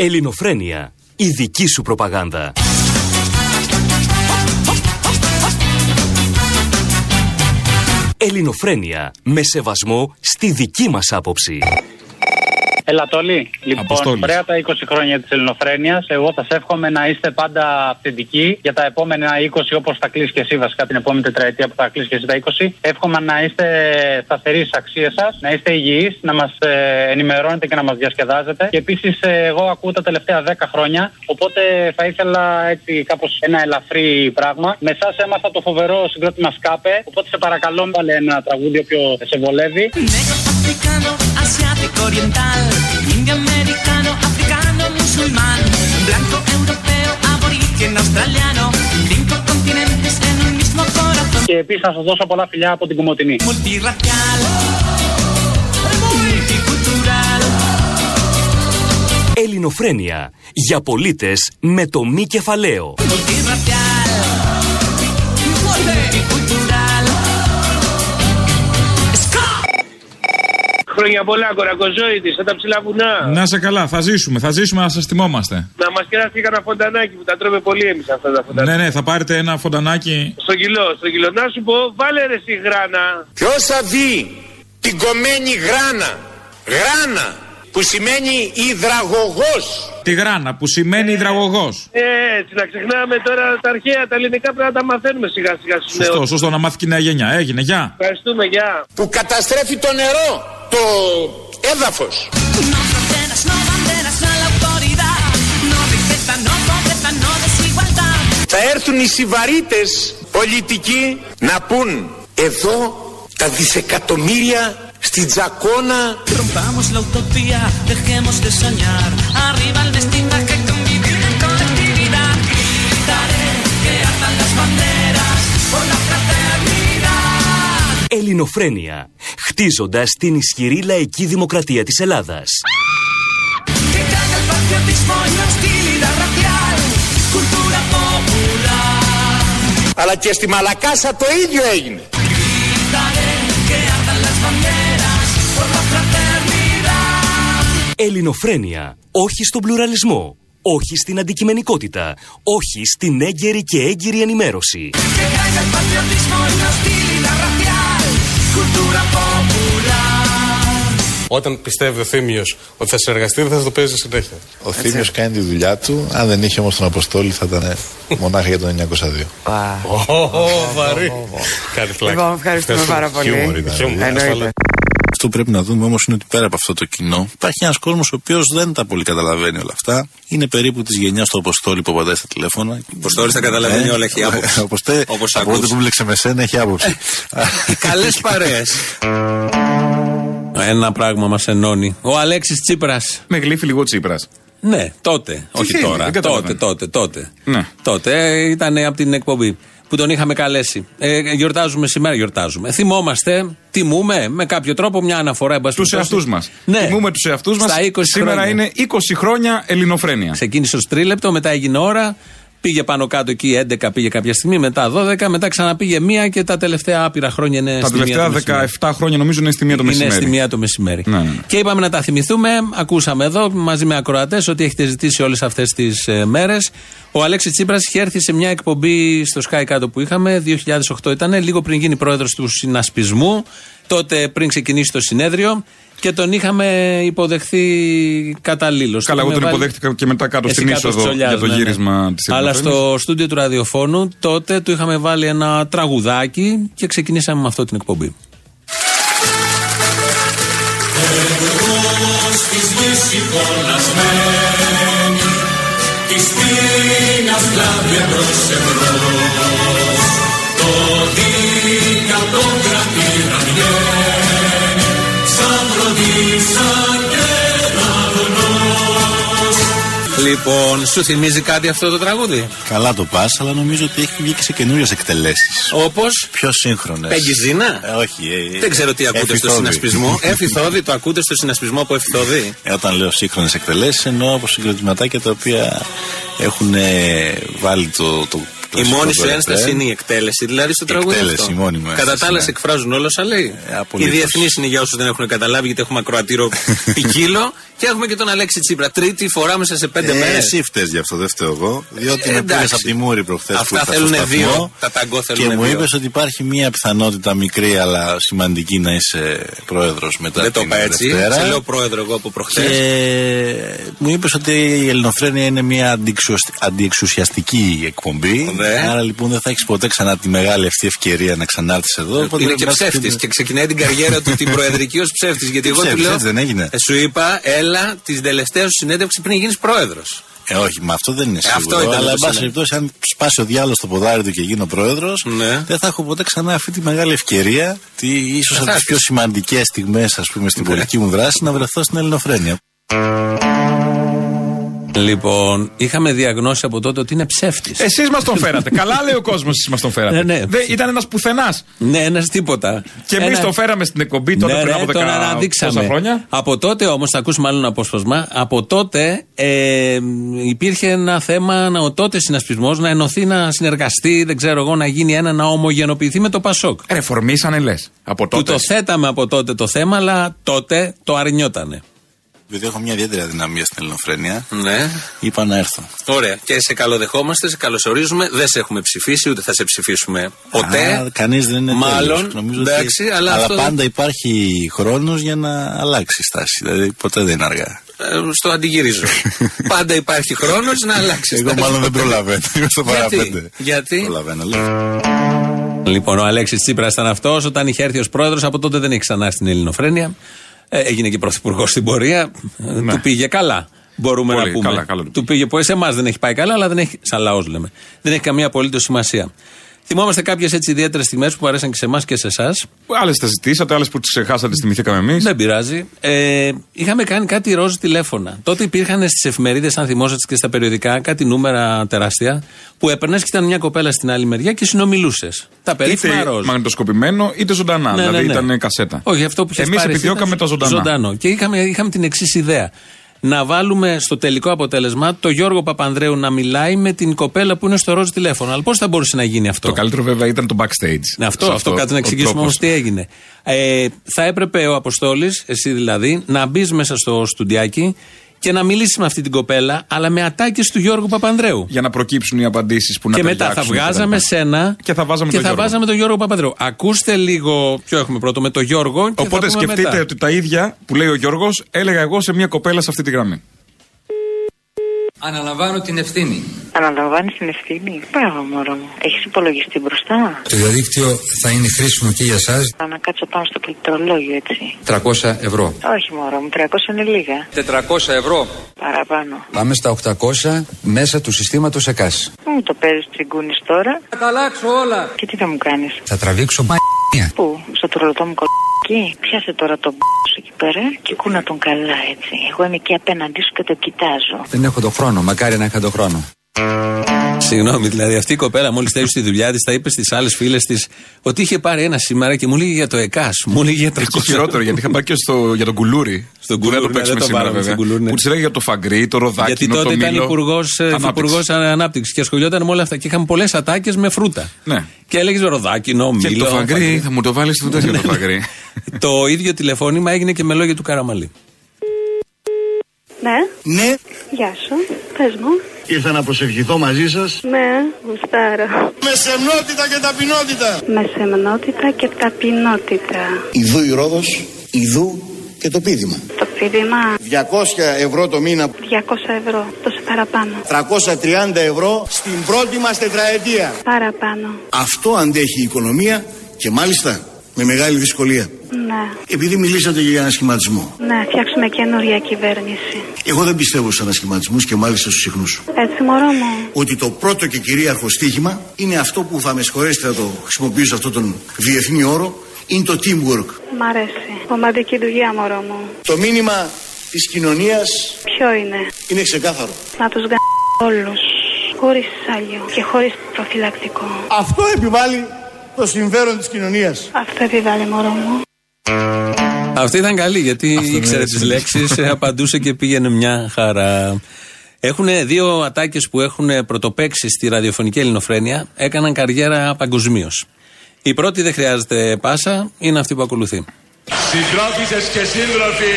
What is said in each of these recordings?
Ελληνοφρένεια. Η δική σου προπαγάνδα. Ελληνοφρένεια. Με σεβασμό στη δική μας άποψη. Ελατολή. Λοιπόν, Αποστόλης. ωραία τα 20 χρόνια της Ελληνοφρένειας. Εγώ θα σα εύχομαι να είστε πάντα αυθεντικοί για τα επόμενα 20, όπως θα κλείσει και εσύ βασικά την επόμενη τετραετία που θα κλείσει και εσύ τα 20. Εύχομαι να είστε σταθεροί στι αξίες σας, να είστε υγιείς, να μας ενημερώνετε και να μας διασκεδάζετε. Και επίσης, εγώ ακούω τα τελευταία 10 χρόνια, οπότε θα ήθελα έτσι κάπως ένα ελαφρύ πράγμα. Με εσάς έμαθα το φοβερό συγκρότημα Σκάπε, οπότε σε παρακαλώ, βάλε ένα τραγούδι όποιο σε βολεύει. Negro, africano, asiático, oriental, indio, americano, africano, musulmán, blanco, europeo, aborigen, australiano, cinco continentes en un mismo corazón, Και επίση να σα δώσω πολλά φιλιά από την Κομωτινή. multirracial, multicultural. Ελληνοφρένεια. Για πολίτες με το μη κεφαλαίο. Multirracial, Χρόνια πολλά, κορακοζόητης, σαν τα ψηλά βουνά. Να σε καλά, θα ζήσουμε, θα ζήσουμε να σας θυμόμαστε. Να μας κεράσει κανένα φοντανάκι που τα τρώμε πολύ εμείς αυτά τα φοντανάκια. Ναι, ναι, θα πάρετε ένα φοντανάκι. Στο κιλό, στο κιλό. Να σου πω, βάλε ρε στη γράνα. Ποιος θα δει την κομμένη γράνα, γράνα που σημαίνει υδραγωγός. Τη γράνα που σημαίνει υδραγωγός. Ε, έτσι, να ξεχνάμε τώρα τα αρχαία, τα ελληνικά πρέπει να τα μαθαίνουμε σιγά σιγά στους Σωστό, νέους. σωστό να μάθει και η νέα γενιά. Έγινε, γεια. Ευχαριστούμε, γεια. Που καταστρέφει το νερό, το έδαφος. No fronteras, no banderas, no la autoridad, no riqueza, no pobreza, no desigualdad. Θα έρθουν οι συβαρίτες πολιτικοί να πούν εδώ τα δισεκατομμύρια στη Τζακώνα. Ελληνοφρένεια. Χτίζοντας την ισχυρή λαϊκή δημοκρατία της Ελλάδας. Αλλά και στη Μαλακάσα το ίδιο έγινε. Ελληνοφρένεια. Όχι στον πλουραλισμό. Όχι στην αντικειμενικότητα. Όχι στην έγκαιρη και έγκυρη ενημέρωση. Que caiga el patriotismo y la hostilidad racial. Cultura popular. Όταν πιστεύει ο Θήμιος ότι θα συνεργαστεί, δεν θα το παίζει συνέχεια. Ο Θήμιος κάνει τη δουλειά του. Αν δεν είχε όμως τον Αποστόλη, θα ήταν μονάχα για το 902. Ω, βαρύ. Κάτι φλάκι. Λοιπόν, ευχαριστούμε πάρα πολύ. Αυτό που πρέπει να δούμε όμως είναι ότι πέρα από αυτό το κοινό υπάρχει ένας κόσμος ο οποίος δεν τα πολύ καταλαβαίνει όλα αυτά. Είναι περίπου της γενιάς του Αποστόλη που απαντάει στα τηλέφωνα. Αποστόλης τα καταλαβαίνει όλα, έχει άποψη. Όπως τε, Όπως από ακούς. τότε που μπλέξε με σένα έχει άποψη. Καλές παρέες. Ένα πράγμα μας ενώνει. Ο Αλέξης Τσίπρας. Με γλύφει λίγο Τσίπρας. Ναι, τότε. Όχι θέλει, τώρα. δεν Τότε, καταλαβαίνω. τότε, τότε. Ναι. Τότε ε, ήταν από την εκπομπή που τον είχαμε καλέσει. Ε, γιορτάζουμε σήμερα, γιορτάζουμε. Θυμόμαστε, τιμούμε με κάποιο τρόπο μια αναφορά. εν πάση Τους περιπτώσει. εαυτούς μας. Ναι. Τιμούμε τους εαυτούς μας. Στα 20 Σήμερα χρόνια. είναι 20 χρόνια ελληνοφρένεια. Ξεκίνησε ως τρίλεπτο, μετά έγινε ώρα. Πήγε πάνω κάτω εκεί 11, πήγε κάποια στιγμή, μετά 12, μετά ξαναπήγε μία και τα τελευταία άπειρα χρόνια είναι Τα στη μία το τελευταία μεσημέρι. 17 χρόνια νομίζω είναι στη μία το Είναι μεσημέρι. στη μία το μεσημέρι. Ναι, ναι, ναι. Και είπαμε να τα θυμηθούμε. Ακούσαμε εδώ μαζί με ακροατές ότι έχετε ζητήσει όλες αυτές τις ε, μέρες. Ο Αλέξης Τσίπρας είχε έρθει σε μια εκπομπή στο Sky κάτω που είχαμε, 2008 ήταν, λίγο πριν γίνει πρόεδρος του συνασπισμού. Τότε πριν ξεκινήσει το συνέδριο. Και τον είχαμε υποδεχθεί καταλήλως. Καλά, εγώ τον υποδέχτηκα και μετά κάτω στην είσοδο ναι, για το γύρισμα της Αλλά στο στούντιο του ραδιοφώνου τότε του είχαμε βάλει ένα τραγουδάκι και ξεκινήσαμε με αυτό την εκπομπή. Λοιπόν, σου θυμίζει κάτι αυτό το τραγούδι; Καλά το πας, αλλά νομίζω ότι έχει βγει και σε καινούριες εκτελέσεις. Όπως; Πιο σύγχρονες. Πεγγιζίνα. Ε, όχι. ε, Δεν ξέρω τι ακούτε στο εφηθόδη. συνασπισμό. Εφηθόδη, το ακούτε στο συνασπισμό από εφηθόδη; Ε, όταν λέω σύγχρονες εκτελέσεις, εννοώ από συγκροτηματάκια τα οποία έχουν ε, βάλει το, το έκπλαση. Η μόνη στον σου Κορυφαίο. ένσταση είναι η εκτέλεση, δηλαδή στο Η τραγούδι. εκτέλεση, αυτό. η μόνη μου Κατά ένσταση, τα άλλα, ναι. σε εκφράζουν όλα όσα λέει. Ε, οι απολύτως. διεθνείς είναι για όσους δεν έχουν καταλάβει, γιατί έχουμε ακροατήριο ποικίλο. Και έχουμε και τον Αλέξη Τσίπρα. Τρίτη φορά μέσα σε πέντε Ε, μέρες. εσύ φταίς γι' αυτό, δεν φταίω εγώ. Διότι Ε, με πήρε εντάξει. από τη Μούρη προχθές που Αυτά ήρθα στο θέλουν σταθμό δύο, τα ταγκό θέλουν Και μου δύο. είπες ότι υπάρχει μια πιθανότητα μικρή αλλά σημαντική να είσαι πρόεδρος μετά Δεν το την είπα έτσι. Δευτέρα. Σε λέω πρόεδρο εγώ από προχθές. Και μου είπες ότι η Ελληνοφρένεια είναι μια αντιεξουσ- αντιεξουσιαστική εκπομπή. Ναι. Άρα λοιπόν δεν θα έχεις ποτέ ξανά τη μεγάλη αυτή ευκαιρία να ξανάρθεις εδώ. οπότε Είναι πρέπει και να είσαι ψεύτη και ξεκινάει την καριέρα του την προεδρική ως ψεύτης. Γιατί εγώ του ψεύτης, λέω. έτσι δεν έγινε; Ε, Σου είπα, έλα την τελευταία σου συνέντευξη πριν γίνεις πρόεδρος. Ε, όχι, μα αυτό δεν είναι Ε, αυτό σίγουρο. ήταν αλλά, το εν πάση σημείο. περιπτώσει, αν σπάσει ο διάλογος στο ποδάρι του και γίνω πρόεδρος, Ναι. δεν θα έχω ποτέ ξανά αυτή τη μεγάλη ευκαιρία, ίσως θα από τις έχεις. πιο σημαντικές στιγμές, ας πούμε, στην Ναι. πολιτική μου δράση, να βρεθώ στην Ελληνοφρένεια. Λοιπόν, είχαμε διαγνώσει από τότε ότι είναι ψεύτης. Εσείς μας τον φέρατε. Καλά λέει ο κόσμος, εσείς μας τον φέρατε. Ναι, ναι. Δεν- ήταν ένας πουθενάς. Ναι, ένας τίποτα. Και εμείς Ένα- τον φέραμε στην εκπομπή τότε ναι, πριν ναι, από τον 10 αναδείξαμε. τόσα χρόνια. Από τότε όμως, θα ακούσουμε άλλο ένα απόσπασμα. Από τότε ε, υπήρχε ένα θέμα, να, ο τότε συνασπισμός να ενωθεί, να συνεργαστεί, δεν ξέρω εγώ, να γίνει ένα, να ομογενοποιηθεί με το Πασόκ. Ρεφορμήσανε λες. Από Του τότε. το θέταμε από τότε το θέμα, αλλά τότε το αρνιότανε. Επειδή έχω μια ιδιαίτερη αδυναμία στην Ελληνοφρένεια, Ναι. είπα να έρθω. Ωραία. Και σε καλοδεχόμαστε, σε καλωσορίζουμε. Δεν σε έχουμε ψηφίσει, ούτε θα σε ψηφίσουμε ποτέ. Κανείς δεν είναι Μάλλον, τέλειος. Νομίζω ότι- εντάξει, αλλά αυτό δεν- πάντα υπάρχει χρόνος για να αλλάξει η στάση. Δηλαδή ποτέ δεν είναι αργά. Ε, στο αντιγυρίζω. Πάντα υπάρχει χρόνος να αλλάξει. Εγώ μάλλον δεν προλαβαίνω. Είμαι στο Γιατί; παραπέντε. Γιατί; Προλαβαίνω, λέω. Λοιπόν, ο Αλέξης Τσίπρας ήταν αυτός. Όταν είχε έρθει ως πρόεδρος, από τότε δεν έχει ξανά στην Ελληνοφρένεια. Ε, έγινε και πρωθυπουργός στην πορεία. Ε, Του πήγε καλά. Μπορούμε Πολύ να πούμε. καλά, καλά του του πήγε που σε εμά δεν έχει πάει καλά, αλλά δεν έχει, σαν λαός λέμε. Δεν έχει καμία απολύτως σημασία. Θυμόμαστε κάποιες έτσι ιδιαίτερες στιγμές που αρέσαν και σε εμάς και σε εσάς. Άλλες τα ζητήσατε, άλλες που τις ξεχάσατε, τις θυμηθήκαμε εμείς. Δεν πειράζει. Ε, είχαμε κάνει κάτι ροζ τηλέφωνα. Τότε υπήρχαν στις εφημερίδες, αν θυμόσαστε και στα περιοδικά, κάτι νούμερα τεράστια που έπαιρνες και ήταν μια κοπέλα στην άλλη μεριά και συνομιλούσες. Τα περίφημα Είτε ροζ. μαγνητοσκοπημένο, είτε ζωντανά. Ναι, δηλαδή ναι, ναι. ήταν κασέτα. Όχι, αυτό που είχες Εμείς πάρει. επιδιώκαμε ήταν τα ζωντανά. Ζωντανό. Και είχαμε, είχαμε την εξής ιδέα. Να βάλουμε στο τελικό αποτέλεσμα το Γιώργο Παπανδρέου να μιλάει με την κοπέλα που είναι στο ροζ τηλέφωνο. Αλλά πώς θα μπορούσε να γίνει αυτό; Το καλύτερο βέβαια ήταν το backstage. Ναι, αυτό, Σε αυτό, κάτι να ο εξηγήσουμε όμως τρόπος. τι έγινε. Ε, θα έπρεπε ο Αποστόλης, εσύ δηλαδή, να μπεις μέσα στο στουντιάκι και να μιλήσει με αυτή την κοπέλα, αλλά με ατάκες του Γιώργου Παπανδρέου. Για να προκύψουν οι απαντήσεις που να και μετά θα ταιριάξουν βγάζαμε κτλ. σένα Και θα βάζαμε και τον θα Γιώργο. βάζαμε τον Γιώργο Παπανδρέου. Ακούστε λίγο ποιο έχουμε πρώτο με τον Γιώργο. Και Οπότε θα πούμε σκεφτείτε μετά. ότι τα ίδια που λέει ο Γιώργος έλεγα εγώ σε μια κοπέλα σε αυτή τη γραμμή. Αναλαμβάνω την ευθύνη. Αναλαμβάνεις την ευθύνη. Μπράβο, μωρό μου. Έχεις υπολογιστή μπροστά. Το διαδίκτυο θα είναι χρήσιμο και για εσά. Θα να κάτσω πάνω στο πληκτρολόγιο, έτσι. 300 ευρώ. Όχι, μωρό μου. 300 είναι λίγα. 400 ευρώ. Παραπάνω. Πάμε στα 800 μέσα του συστήματος ΕΚΑΣ. Μου το παίζεις τριγκούνι τώρα. Θα τα αλλάξω όλα. Και τι θα μου κάνεις; Θα τραβήξω μα... Πού, στο τρολωτό μου κολάκι. Πιάσε τώρα τον σου εκεί πέρα και κούνα τον καλά, έτσι. Εγώ είμαι εκεί απέναντί σου και το κοιτάζω. Δεν έχω το χρόνο. Μακάρι να είχα το χρόνο. Συγγνώμη, δηλαδή αυτή η κοπέλα μόλις τέλειωσε τη δουλειά της, τα είπε στις άλλες φίλες της ότι είχε πάρει ένα σήμερα και μου λέγε για το ΕΚΑΣ. Μου λέγε για 300 Και χειρότερο, γιατί είχα πάει και στο, για τον κουλούρι. Στον που δεν το κουλούρι, ναι, παίξουμε δεν το σήμερα, πάραμε βέβαια. στον κουλούρι, ναι. Που της έλεγε για το φαγκρί, το ροδάκι, Γιατί το τότε ήταν μήλο. υπουργός Ανάπτυξη. ανάπτυξης και ασχολιόταν με όλα αυτά. Και είχαμε πολλές ατάκες με φρούτα. Ναι. Και έλεγες ροδάκινο, Και μήλο. το φαγκρί, θα μου το βάλεις στο τέτοιο το φαγκρί. το ίδιο τηλεφώνημα έγινε και με λόγια του Καραμαλή. Ναι, Ναι, γεια σου. Πες μου. Ήρθα να προσευχηθώ μαζί σας. Ναι, γουστάρω. Με σεμνότητα και ταπεινότητα. Με σεμνότητα και ταπεινότητα. Ιδού η Ρόδος, ιδού και το πίδημα. Το πίδημα 200 ευρώ το μήνα, 200 ευρώ. Το σε παραπάνω. 330 ευρώ στην πρώτη μας τετραετία. Παραπάνω. Αυτό αντέχει η οικονομία και μάλιστα με μεγάλη δυσκολία. Ναι, Επειδή μιλήσατε για ανασχηματισμό. ναι, φτιάξουμε καινούρια κυβέρνηση. Εγώ δεν πιστεύω στους ανασχηματισμούς και μάλιστα στους συχνούς. Έτσι, μωρό μου. Ότι το πρώτο και κυρίαρχο στίχημα είναι αυτό που θα με συγχωρέσετε να το χρησιμοποιήσω αυτόν τον διεθνή όρο, είναι το teamwork. Μ' αρέσει. Ομαδική δουλειά, μωρό μου. Το μήνυμα της κοινωνίας Ποιο είναι; είναι ξεκάθαρο. Να τους γα... όλους. Χωρίς άλλο και χωρίς προφυλακτικό. Αυτό επιβάλλει το συμφέρον της κοινωνίας. Αυτό επιβάλλει, μωρό μου. Αυτή ήταν καλή γιατί ήξερε τις λέξεις, απαντούσε και πήγαινε μια χαρά. Έχουν δύο ατάκες που έχουν πρωτοπέξει στη ραδιοφωνική ελληνοφρένεια, έκαναν καριέρα παγκοσμίως. Η πρώτη δεν χρειάζεται πάσα, είναι αυτή που ακολουθεί. Συντρόφισσες και σύντροφοι,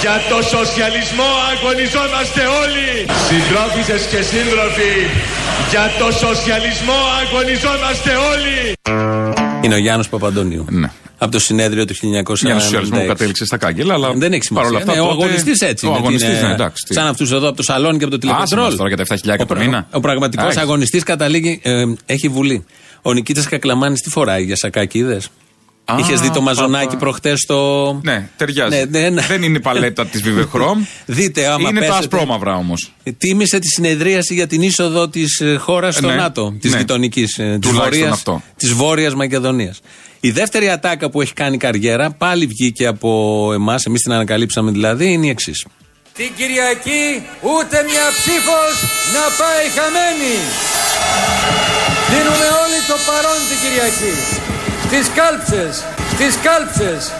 για το σοσιαλισμό αγωνιζόμαστε όλοι. Συντρόφισσες και σύντροφοι, για το σοσιαλισμό αγωνιζόμαστε όλοι. Είναι ο Γιάννος Παπαντονίου. Ναι. Από το συνέδριο του 1996. Για τον σοσιαλισμό που κατέληξε στα κάγκελα, αλλά. Δεν έχει σημασία. παρόλα αυτά, Ναι, ο τότε- αγωνιστής έτσι. Ο είναι, αγωνιστής, είναι ναι, εντάξει. τι. Σαν αυτούς εδώ από το σαλόνι και από το Άσε τηλεκοντρόλ. μας τώρα για τα 7.000 Ο, το μήνα. ο πραγματικός Εντάξει. αγωνιστής καταλήγει. ε, έχει βουλή. Ο Νικήτας Κακλαμάνης τι φοράει για σακάκι, είδες; Α, Είχες δει το μαζονάκι παπα. προχτές στο. Ναι, ταιριάζει. Ναι, ναι, ναι. Δεν είναι η παλέτα της Vivechrom. Δείτε, άμα Είναι τα πέσετε. ασπρόμαυρα όμως. Τίμησε τη συνεδρίαση για την είσοδο της χώρας στο ναι. ΝΑΤΟ, της Ναι. γειτονικής, της Τουλάχιστον Βόρεια αυτό. της Βόρειας Μακεδονίας. Η δεύτερη ατάκα που έχει κάνει καριέρα, πάλι βγήκε από εμάς, εμείς την ανακαλύψαμε δηλαδή, είναι η εξής. Την Κυριακή ούτε μια ψήφος να πάει χαμένη. Δίνουμε όλοι το παρόν την Κυριακή. Στις κάλψες, στις κάλψες.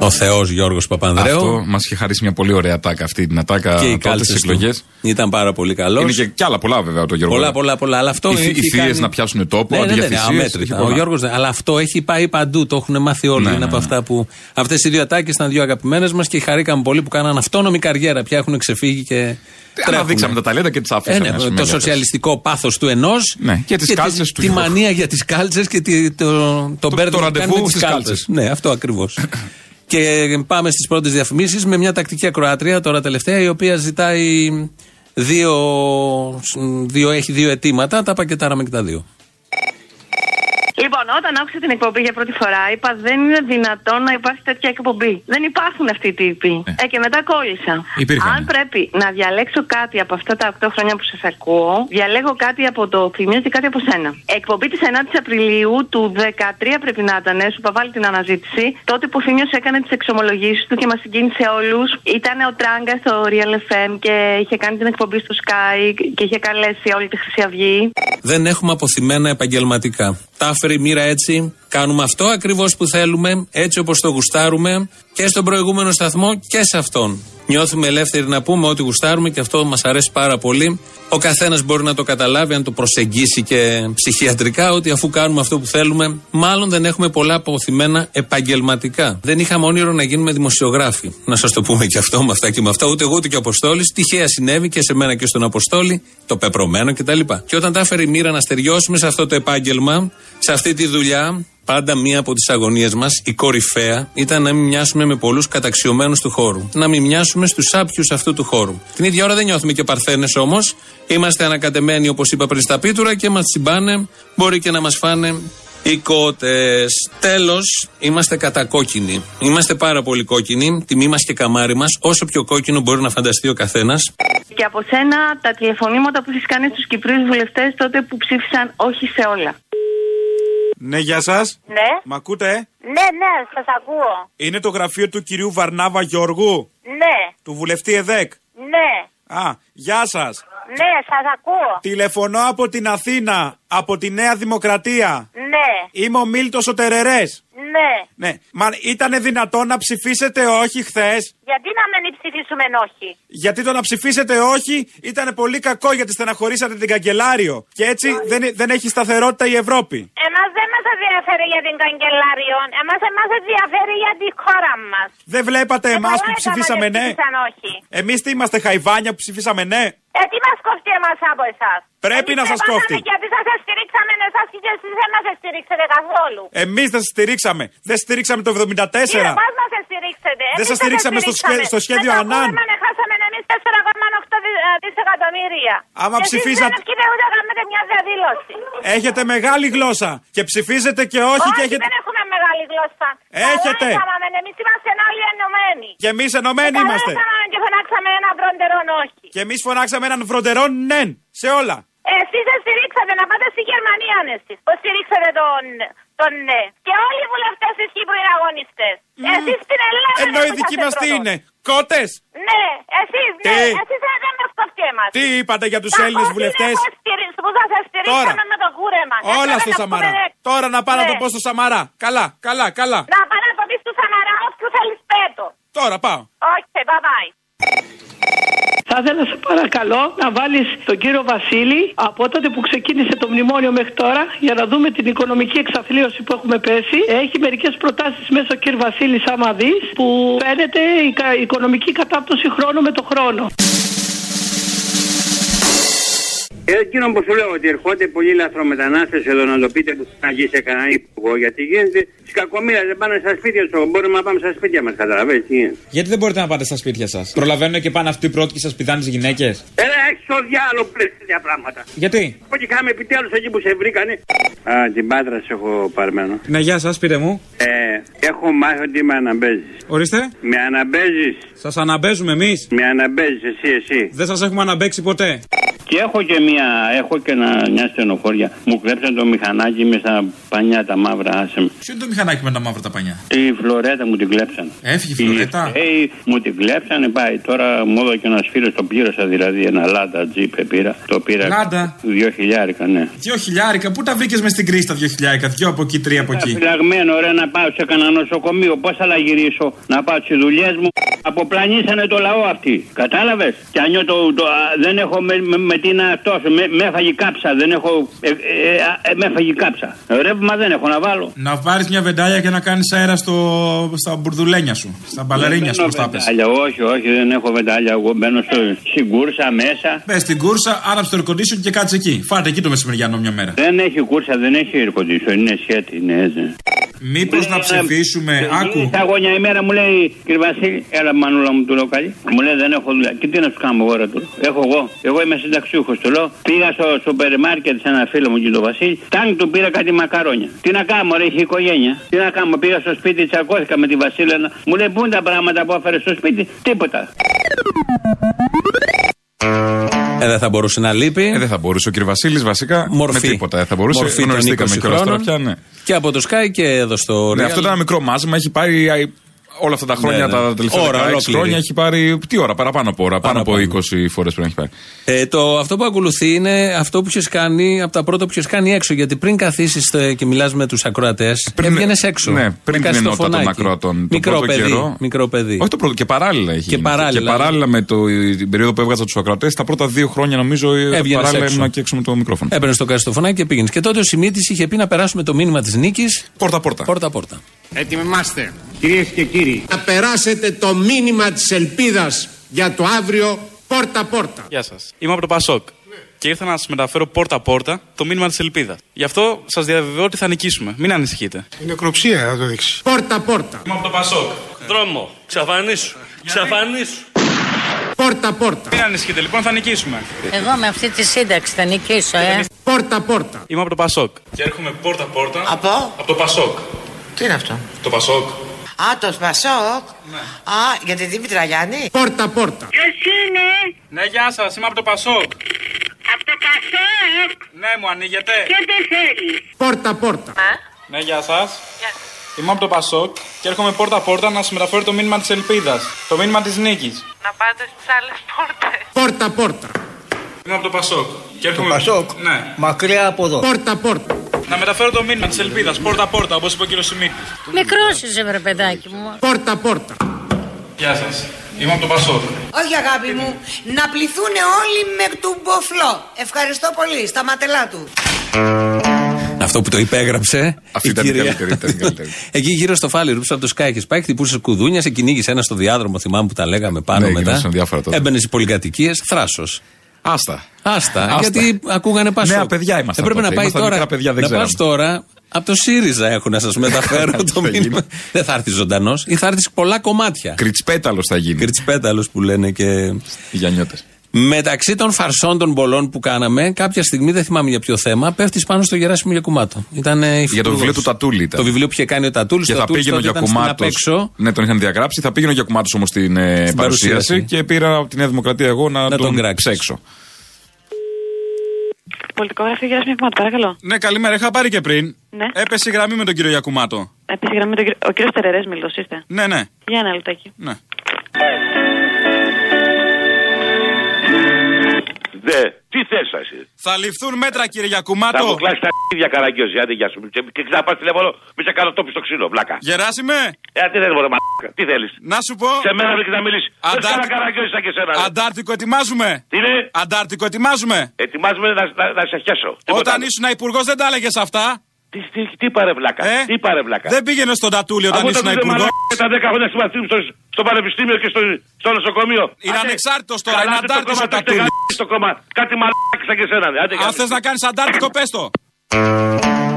Ο Θεός Γιώργος Παπανδρέου. Αυτό μας είχε χαρίσει μια πολύ ωραία ατάκα αυτή την ατάκα και οι τότε κάλτσε στι εκλογές. Ήταν πάρα πολύ καλός. Είναι και, και άλλα πολλά βέβαια το Γιώργο. Πολλά, πολλά, πολλά. Αλλά αυτό Οι, έχει οι θείε κάνει- να πιάσουν τόπο, Ναι, ναι, ναι, ναι, αδιαθυσίες, αμέτρητα. έχει Ο πολλά. Γιώργος, δεν- αλλά αυτό έχει πάει παντού. Το έχουν μάθει όλοι. Ναι, είναι ναι, από ναι. αυτά που. Αυτές οι δύο ατάκες ήταν δύο αγαπημένες μας και χαρήκαμε πολύ που κάναν αυτόνομη καριέρα. Πια έχουν ξεφύγει και. τρέχουνε. Αναδείξαμε τα ταλέντα και τις Ε, άφησαμε. ναι, ας πούμε, το για σοσιαλιστικό πάθος του ενός. Ναι, και τις κάλτσες του Τη Γιώργου. μανία για τις κάλτσες και τη, το, το, το μπέρδεμα που ραντεβού κάνει με τις στις κάλτσες. κάλτσες. Ναι, αυτό ακριβώς. και πάμε στις πρώτες διαφημίσεις με μια τακτική ακροάτρια τώρα τελευταία η οποία ζητάει δύο, δύο, έχει δύο αιτήματα. Τα πακετάραμε και τα δύο. Λοιπόν, όταν άκουσα την εκπομπή για πρώτη φορά, είπα δεν είναι δυνατόν να υπάρχει τέτοια εκπομπή. Δεν υπάρχουν αυτοί οι τύποι. Ε, και μετά κόλλησα. Υπήρχαν. Αν πρέπει να διαλέξω κάτι από αυτά τα 8 χρόνια που σας ακούω, διαλέγω κάτι από το Θημίο και κάτι από σένα. Εκπομπή της 9η Απριλίου του 13 πρέπει να ήταν, σου είπα βάλει την αναζήτηση. Τότε που ο Θημίο έκανε τις εξομολογήσεις του και μας συγκίνησε όλους. Ήταν ο Τράγκα στο Real FM και είχε κάνει την εκπομπή στο Sky και είχε καλέσει όλη τη Χρυσή Αυγή. Δεν έχουμε αποθυμένα επαγγελματικά. Τα έφερε η μοίρα έτσι. Κάνουμε αυτό ακριβώς που θέλουμε, έτσι όπως το γουστάρουμε και στον προηγούμενο σταθμό και σε αυτόν. Νιώθουμε ελεύθεροι να πούμε ό,τι γουστάρουμε και αυτό μας αρέσει πάρα πολύ. Ο καθένας μπορεί να το καταλάβει, αν το προσεγγίσει και ψυχιατρικά, ότι αφού κάνουμε αυτό που θέλουμε, μάλλον δεν έχουμε πολλά αποθυμένα επαγγελματικά. Δεν είχαμε όνειρο να γίνουμε δημοσιογράφοι. Να σας το πούμε και αυτό με αυτά και με αυτά. Ούτε εγώ ούτε και ο Αποστόλης. Τυχαία συνέβη και σε μένα και στον Αποστόλη, το πεπρωμένο κτλ. Και όταν τα έφερε η μοίρα να στεριώσουμε σε αυτό το επάγγελμα, σε αυτή τη δουλειά, Πάντα μία από τις αγωνίες μας, η κορυφαία, ήταν να μην μοιάσουμε με πολλούς καταξιωμένους του χώρου. Να μην μοιάσουμε στους άπιους αυτού του χώρου. Την ίδια ώρα δεν νιώθουμε και παρθένες όμως. Είμαστε ανακατεμένοι, όπως είπα πριν, στα πίτουρα και μας τσιμπάνε. Μπορεί και να μας φάνε οι κότες. Τέλος, είμαστε κατακόκκινοι. Είμαστε πάρα πολύ κόκκινοι. Τιμή μας και καμάρι μας. Όσο πιο κόκκινο μπορεί να φανταστεί ο καθένας. Και από σένα τα τηλεφωνήματα που έχεις κάνει στους Κυπρίους βουλευτές τότε που ψήφισαν όχι σε όλα. Ναι, γεια σας. Ναι. Μ' ακούτε; Ναι, ναι, σας ακούω. Είναι το γραφείο του κυρίου Βαρνάβα Γιώργου, Ναι, του βουλευτή ΕΔΕΚ; ναι, Α, γεια σας. Ναι, σας ακούω. Τηλεφωνώ από την Αθήνα, από τη Νέα Δημοκρατία. Ναι, Είμαι ο Μίλτος ο Τερερές. ναι. Ναι, μα ήταν δυνατόν να ψηφίσετε όχι χθες; Γιατί να μην ψηφίσουμε όχι; Γιατί το να ψηφίσετε όχι ήταν πολύ κακό γιατί στεναχωρήσατε την καγκελάριο. Και έτσι δεν, δεν έχει σταθερότητα η Ευρώπη. Εμάς δεν μας ενδιαφέρει για την καγκελάριο. Εμάς εμάς ενδιαφέρει για τη χώρα μας. Δεν βλέπατε εμάς που ψηφίσαμε ναι; Ψήφισαν όχι. Εμείς τι είμαστε, χαϊβάνια που ψηφίσαμε ναι; Ε, τι μας κόφτει εμάς από εσάς; Πρέπει να σας κόφτει. Γιατί σας στηρίξαμε εσά και εσείς δεν μας στηρίξετε καθόλου. Εμείς δεν σας στηρίξαμε. Δεν στηρίξαμε το 74. Εμάς μας στηρίξετε. Δεν Εμείς σας στηρίξαμε στο στηρίξαμε. σχέ- στο σχέδιο Με το Ανάν. κούρεμα χάσαμε εμείς 4,8 δι- ε, δισεκατομμύρια. Άμα Και εσείς ψηφίσατε- δεν ευκαιρία ούτε να κάνετε μια διαδήλωση. Έχετε μεγάλη γλώσσα. Και ψηφίζετε και όχι, και έχετε. δεν έχουμε μεγάλη γλώσσα. Έχετε. Εμείς είμαστε όλοι ενωμένοι. Και εμείς ενωμένοι Καλά είμαστε. Έκαναμε και φωνάξαμε ένα προντερόν όχι. Και εμείς φωνάξαμε έναν φροντερό ναι σε όλα. Εσείς δεν στηρίξατε να πάτε στη Γερμανία αν εσείς. Που στηρίξατε τον, τον ναι. Και όλοι οι βουλευτές της Κύπρου είναι αγωνιστές. Εσείς στην Ελλάδα. Ενώ δεν οι δικοί μας είσαστε τι πρώτος. είναι, κότες. Ναι, εσείς Τι; ναι. Εσείς δεν μα κοφτεί εμάς. Τι είπατε για τους Τα Έλληνες κόστη βουλευτές; είναι που στηρί- Που σας στηρίξαμε Τώρα. με το κούρεμα. Όλα Έπρεπε στο να Σαμαρά. πούμε, ναι. Τώρα να πάω να το Ναι. πω στο Σαμαρά. Καλά, καλά, καλά. Να πάω να το πεις του Σαμαρά, όποιου θέλεις πέτω. Τώρα πάω. Όχι, bye bye. Θα ήθελα σε παρακαλώ να βάλεις τον κύριο Βασίλη από τότε που ξεκίνησε το μνημόνιο μέχρι τώρα για να δούμε την οικονομική εξαθλίωση που έχουμε πέσει. Έχει μερικές προτάσεις μέσα ο κύριος Βασίλης, άμα δεις, που φαίνεται η κα- η οικονομική κατάπτωση χρόνο με το χρόνο. Ε, Εκείνο που σου λέω ότι ερχόνται πολλοί λαθρομετανάστε εδώ να το πείτε που θα βγει σε κανένα υπουργό. Γιατί γίνεται τη κακομοίρα, δεν πάνε στα σπίτια τους. Μπορούμε να πάμε στα σπίτια μας, καταλαβαίνετε τι γίνεται. Γιατί δεν μπορείτε να πάτε στα σπίτια σας; Προλαβαίνουν και πάνε αυτοί οι πρώτοι και σας πηδάνε τις γυναίκες; Έλα, έχεις το διάλογο που λες τέτοια πράγματα. Γιατί; Από εκεί είχαμε επιτέλους εκεί που σε βρήκανε. Α, την πάτρα σε έχω παρμένο. Ναι, γεια σας, πείτε μου. Ε, έχω μάθει ότι με αναμπέζεις. Ορίστε. Με αναμπέζεις. Σας αναμπέζουμε εμείς. Με αναμπέζεις εσύ, εσύ. Δεν σας έχουμε αναμπέξει ποτέ. Και έχω και μια, έχω και ένα, μια στενοφόρια. Μου κλέψαν το μηχανάκι μες στα πανιά τα μαύρα, άσε με. Ποιο είναι το μηχανάκι; Με τα μαύρα τα πανιά. Η φλωρέτα μου την κλέψαν. Έφυγε η φλωρέτα; Ε, μου την κλέψανε, πάει. Τώρα μου έδωσε ένας φίλος, το πλήρωσα δηλαδή. Ένα λάντα τζίπ πήρα. Το πήρα. Λάντα; Δύο χιλιάρικα, ναι. Δυο χιλιάρικα, πού τα βρήκες μες στην κρίση τα δυο χιλιάρικα; Δυο από εκεί, τρία από εκεί. Φυλαγμένο, ωραία, να πάω σε κανένα νοσοκομείο. Πώς θα la γυρίσω, να πάω στις δουλειές μου. Αποπλανήσανε το λαό αυτοί. Κατάλαβες; Και αν το, το, α, δεν έχω με, με, με τι να αυτό. Με, με έφαγε κάψα. Δεν έχω. Ε, ε, ε, α, ε, με έφαγε κάψα. Ρεύμα δεν έχω να βάλω. Να πάρει μια βεντάλια και να κάνεις αέρα στο, στα μπουρδουλένια σου. Στα μπαλερίνια σου, Δεν πώ τα έχω πες. βεντάλια, Όχι, όχι, δεν έχω βεντάλια. Εγώ μπαίνω στο, στην κούρσα μέσα. Μπε στην κούρσα, άναψε το air condition και κάτσε εκεί. Φάτε εκεί το μεσημεριανό μια μέρα. Δεν έχει κούρσα, δεν έχει air condition, είναι σχέτη, είναι έτσι. Μήπως να ψηφίσουμε, άκου. Στα αγώνια ημέρα μου λέει, κύριε Βασίλη, έλα μανούλα μου του λέω καλή. Μου λέει δεν έχω δουλειά. Και τι να σου κάνω εγώ, ρε, του λέω. Έχω εγώ. Εγώ είμαι συνταξιούχος, του λέω. Πήγα στο σούπερ μάρκετ σε ένα φίλο μου και τον Βασίλη. Τάγκ του πήρα κάτι μακαρόνια. Τι να κάνω, ρε, έχει οικογένεια. Τι να κάνω, πήγα στο σπίτι, τσακώθηκα με τη Βασίλενα. Μου λέει πού είναι τα πράγματα που έφερες στο σπίτι, τίποτα. Ε, δεν θα μπορούσε να λείπει. Ε, δεν θα μπορούσε ο κ. Βασίλης βασικά. Μορφή. Με τίποτα δεν θα μπορούσε. Μορφή των Γνωριστήκαμε 20 κιόλας τώρα χρόνων. πια, ναι. Και από το Sky και εδώ στο Ναι, Real. αυτό ήταν ένα μικρό μάζεμα. Έχει πάρει α, όλα αυτά τα χρόνια, Ναι, ναι. τα τελευταία Ώρα 16 ολόκληρη. χρόνια. Έχει πάρει. Τι ώρα, παραπάνω από ώρα. Πάνω, από 20 φορές πρέπει να έχει πάρει. Ε, το, αυτό που ακολουθεί είναι αυτό που έχει κάνει από τα πρώτα που έχει κάνει έξω. Γιατί πριν καθίσεις και μιλάς με τους ακροατές, έβγαινες έξω. Ναι, Με πριν την κάτι στο ενότητα των φωνάκι. ακροατών. Το Μικρό πρώτο παιδί, καιρό. μικρό παιδί. Όχι το πρώτο, και παράλληλα έχει. Και γίνει. παράλληλα. Και παράλληλα με το, την περίοδο που έβγαζα τους ακροατές, τα πρώτα δύο χρόνια νομίζω ε, Έβγαινες παράλληλα έξω. ήμουν και έξω με το μικρόφωνο. Έπαιρνες το καστοφωνάκι και πήγαινες. Και τότε ο Σιμίτης είχε πει να περάσουμε το μήνυμα της νίκης. Πόρτα-πόρτα. Πόρτα-πόρτα. Έτοιμοι είμαστε, κυρίες και κύριοι. Να περάσετε το μήνυμα της ελπίδας για το αύριο πόρτα-πόρτα. Γεια σας. Είμαι από το Πασόκ. Και ήρθα να σας μεταφέρω πόρτα-πόρτα το μήνυμα της ελπίδας. Γι' αυτό σας διαβεβαιώ ότι θα νικήσουμε. Μην ανησυχείτε. Είναι κροψία να το δείξει. Πόρτα-πόρτα. Είμαι από το Πασόκ. Δρόμο, ξαφανίσου. Ξαφανίσου. Πόρτα-πόρτα. Μην ανησυχείτε, λοιπόν θα νικήσουμε. Εγώ με αυτή τη σύνταξη θα νικήσω, ε. Πόρτα-πόρτα. Είμαι από το Πασόκ. Και έρχομαι πόρτα-πόρτα. Από; Από το Πασόκ. Τι είναι αυτό; Το Πασόκ. Α, το Πασόκ. Α, για τη Δήμητρα Γιάννη. Πόρτα-πόρτα. Ποιος είναι; Ναι, γεια σας, είμαι από το Πασόκ. Από το Πασόκ. Ναι, μου ανοίγετε. Και δεν θέλεις. Πόρτα-πόρτα. Ναι, γεια σας. Είμαι από το Πασόκ και έρχομαι πόρτα-πόρτα να σας μεταφέρω το μήνυμα της ελπίδας. Το μήνυμα της νίκης. Να πάτε στις άλλες πόρτες. Πόρτα-πόρτα. Είμαι από το Πασόκ. Και έρχομαι... Πασόκ; Ναι. Μακριά από εδώ. Πόρτα-πόρτα. Να μεταφέρω το μήνυμα της ελπίδας. Πόρτα-πόρτα, όπως είπε ο κύριος Σιμίτης. Μικρός είσαι, βρε παιδάκι μου. Πόρτα-πόρτα. Γεια σας. Είμαι από το Πασόκ. Όχι, αγάπη μου. Να πληθούν όλοι με του μποφλό. Ευχαριστώ πολύ. Στα ματελά του. Αυτό που το υπέγραψε. Αυτή η ήταν η κυρία. καλύτερη, ήταν η καλύτερη. Εκεί γύρω στο φάλι ρούψα από το Sky και πάει, χτυπούσες κουδούνια, σε κυνήγησε ένα στο διάδρομο, θυμάμαι που τα λέγαμε πάνω Ναι, μετά. γινόταν διάφορα τότε. Έμπαινες στις πολυκατοικίες, θράσος. Άστα. Άστα, Άστα. γιατί ακούγανε πασό. Νέα παιδιά ήμασταν Έπρεπε τότε. να πάει Ήμασταν τώρα. μικρά παιδιά, δεν να πας ξέραμε. τώρα. Από το ΣΥΡΙΖΑ έχω να σας μεταφέρω το μήνυμα. δεν θα έρθεις ζωντανός ή θα έρθεις πολλά κομμάτια. Κριτσπέταλο θα γίνει. Κριτσπέταλο που λένε και. Οι Γιαννιώτε. Μεταξύ των φαρσών των πολλών που κάναμε, κάποια στιγμή δεν θυμάμαι για ποιο θέμα, πέφτεις πάνω στο Γεράσιμο Γιακουμάτο. Ήταν Για το βιβλίο του Τατούλη ήταν. Το βιβλίο που είχε κάνει ο Τατούλης. Και θα πήγαινε ο Γιακουμάτος. Ναι, τον είχαν διαγράψει. Θα πήγαινε ο Γιακουμάτος όμως στην ε, παρουσίαση παρουσίαση. και πήρα από τη Νέα Δημοκρατία εγώ να, Να τον τον κράξεις. ψέξω. Πολιτικό γραφείο Γεράσιμου Γιακουμάτου, παρακαλώ. Ναι, καλημέρα. Είχα πάρει και πριν. Ναι. Έπεσε η γραμμή με τον κύριο Γιακουμάτο. Επίση, γραμμή το, ο κύριος Τερερές, μιλτό είστε. Ναι, ναι. Για ένα λεπτάκι. Ναι. Δε. Τι θες εσύ; Θα ληφθούν μέτρα, κύριε Θα Γιακουμάτο. μου κλάσεις τα ίδια καραγκιόζη. Άντε, γεια σου. Και, και να πα τηλέφωνο, μη σε κάνω τόπι στο ξύλο, βλάκα. Γεράσιμε, Ε, τι δεν μπορεί, μαλάκα. Τι θέλεις; να σου πω. Σε μένα βρήκες να μιλήσεις. Δεν Αντάρτικο- κάνα καραγκιόζη σαν και σένα. ρε. Αντάρτικο ετοιμάζουμε. Τι είναι; Αντάρτικο ετοιμάζουμε. Ετοιμάζουμε να, να, να σε χέσω. Τίποτα Όταν άλλο. ήσουν υπουργός δεν τα έλεγες αυτά. Τι, τι, τι πάρε βλάκα. Ε; Τι πάρε βλάκα. Δεν πήγαινε στον Τατούλη όταν Αφού ήσουν τότε υπουργό. μαλάκα τα 10 χρόνια συμμαθήμου στο, στο πανεπιστήμιο και στο, στο νοσοκομείο. Είναι Άντε, ανεξάρτητος τώρα, καλά, είναι άντε το αντάρτης κόμμα, ο το έχετε Τατούλης. γαμίσει το κόμμα. Κάτι μαλάκα σαν και σένα. ναι. Άντε, Αν γαμίσει. θες να κάνεις αντάρτικο, πες το.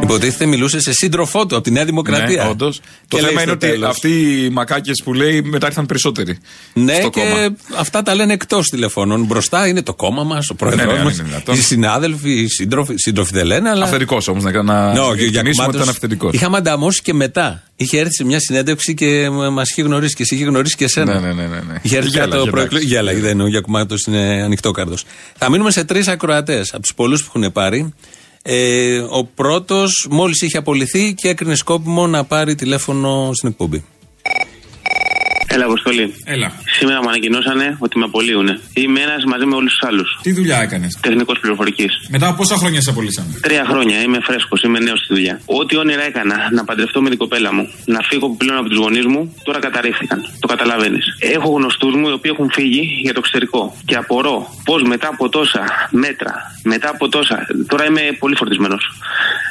Υποτίθεται μιλούσε σε σύντροφό του από τη Νέα Δημοκρατία. Ναι, όντως. Το Και λέει θέμα είναι στο ότι τέλος. αυτοί οι μακάκες που λέει μετά ήρθαν περισσότεροι. Ναι, στο και κόμμα. αυτά τα λένε εκτός τηλεφώνων. Μπροστά είναι το κόμμα μας, ο πρόεδρος Ναι, ναι, μας, είναι δυνατόν. οι συνάδελφοι, οι σύντροφοι, σύντροφοι δεν λένε, αλλά. Αυθεντικό όμως να, να Ναι, ο διευκρινίσουμε Γιακουμάτος ότι ήταν αυθεντικό. Είχαμε ανταμώσει και μετά. Είχε έρθει σε μια συνέντευξη και μας είχε γνωρίσει και εσύ είχε γνωρίσει και εσένα. Ναι, ναι, ναι, ναι, ναι. Είχε έρθει Γέλαγε, κατά το προεκλογικό. εντάξει. Γέλαγε, δεν είναι. Ο Γιακουμάτος είναι ανοιχτόκαρδος. Θα μείνουμε σε τρεις ακροατές από τους πολλούς που έχουν πάρει. Ε, ο πρώτος μόλις είχε απολυθεί και έκρινε σκόπιμο να πάρει τηλέφωνο στην εκπομπή. Έλα, Αποστολή. Έλα. Σήμερα μου ανακοινώσανε ότι με απολύουν. Είμαι ένας μαζί με όλους τους άλλους. Τι δουλειά έκανες; Τεχνικός πληροφορικής. Μετά από πόσα χρόνια σε απολύσαν. Τρία χρόνια είμαι φρέσκος, είμαι νέος στη δουλειά. Ό,τι όνειρα έκανα να παντρευτώ με την κοπέλα μου, να φύγω πλέον από τους γονείς μου, τώρα καταρρίφθηκαν. Το καταλαβαίνεις. Έχω γνωστούς μου οι οποίοι έχουν φύγει για το εξωτερικό. Και απορώ πώς μετά από τόσα μέτρα, μετά από τόσα. Τώρα είμαι πολύ φορτισμένος.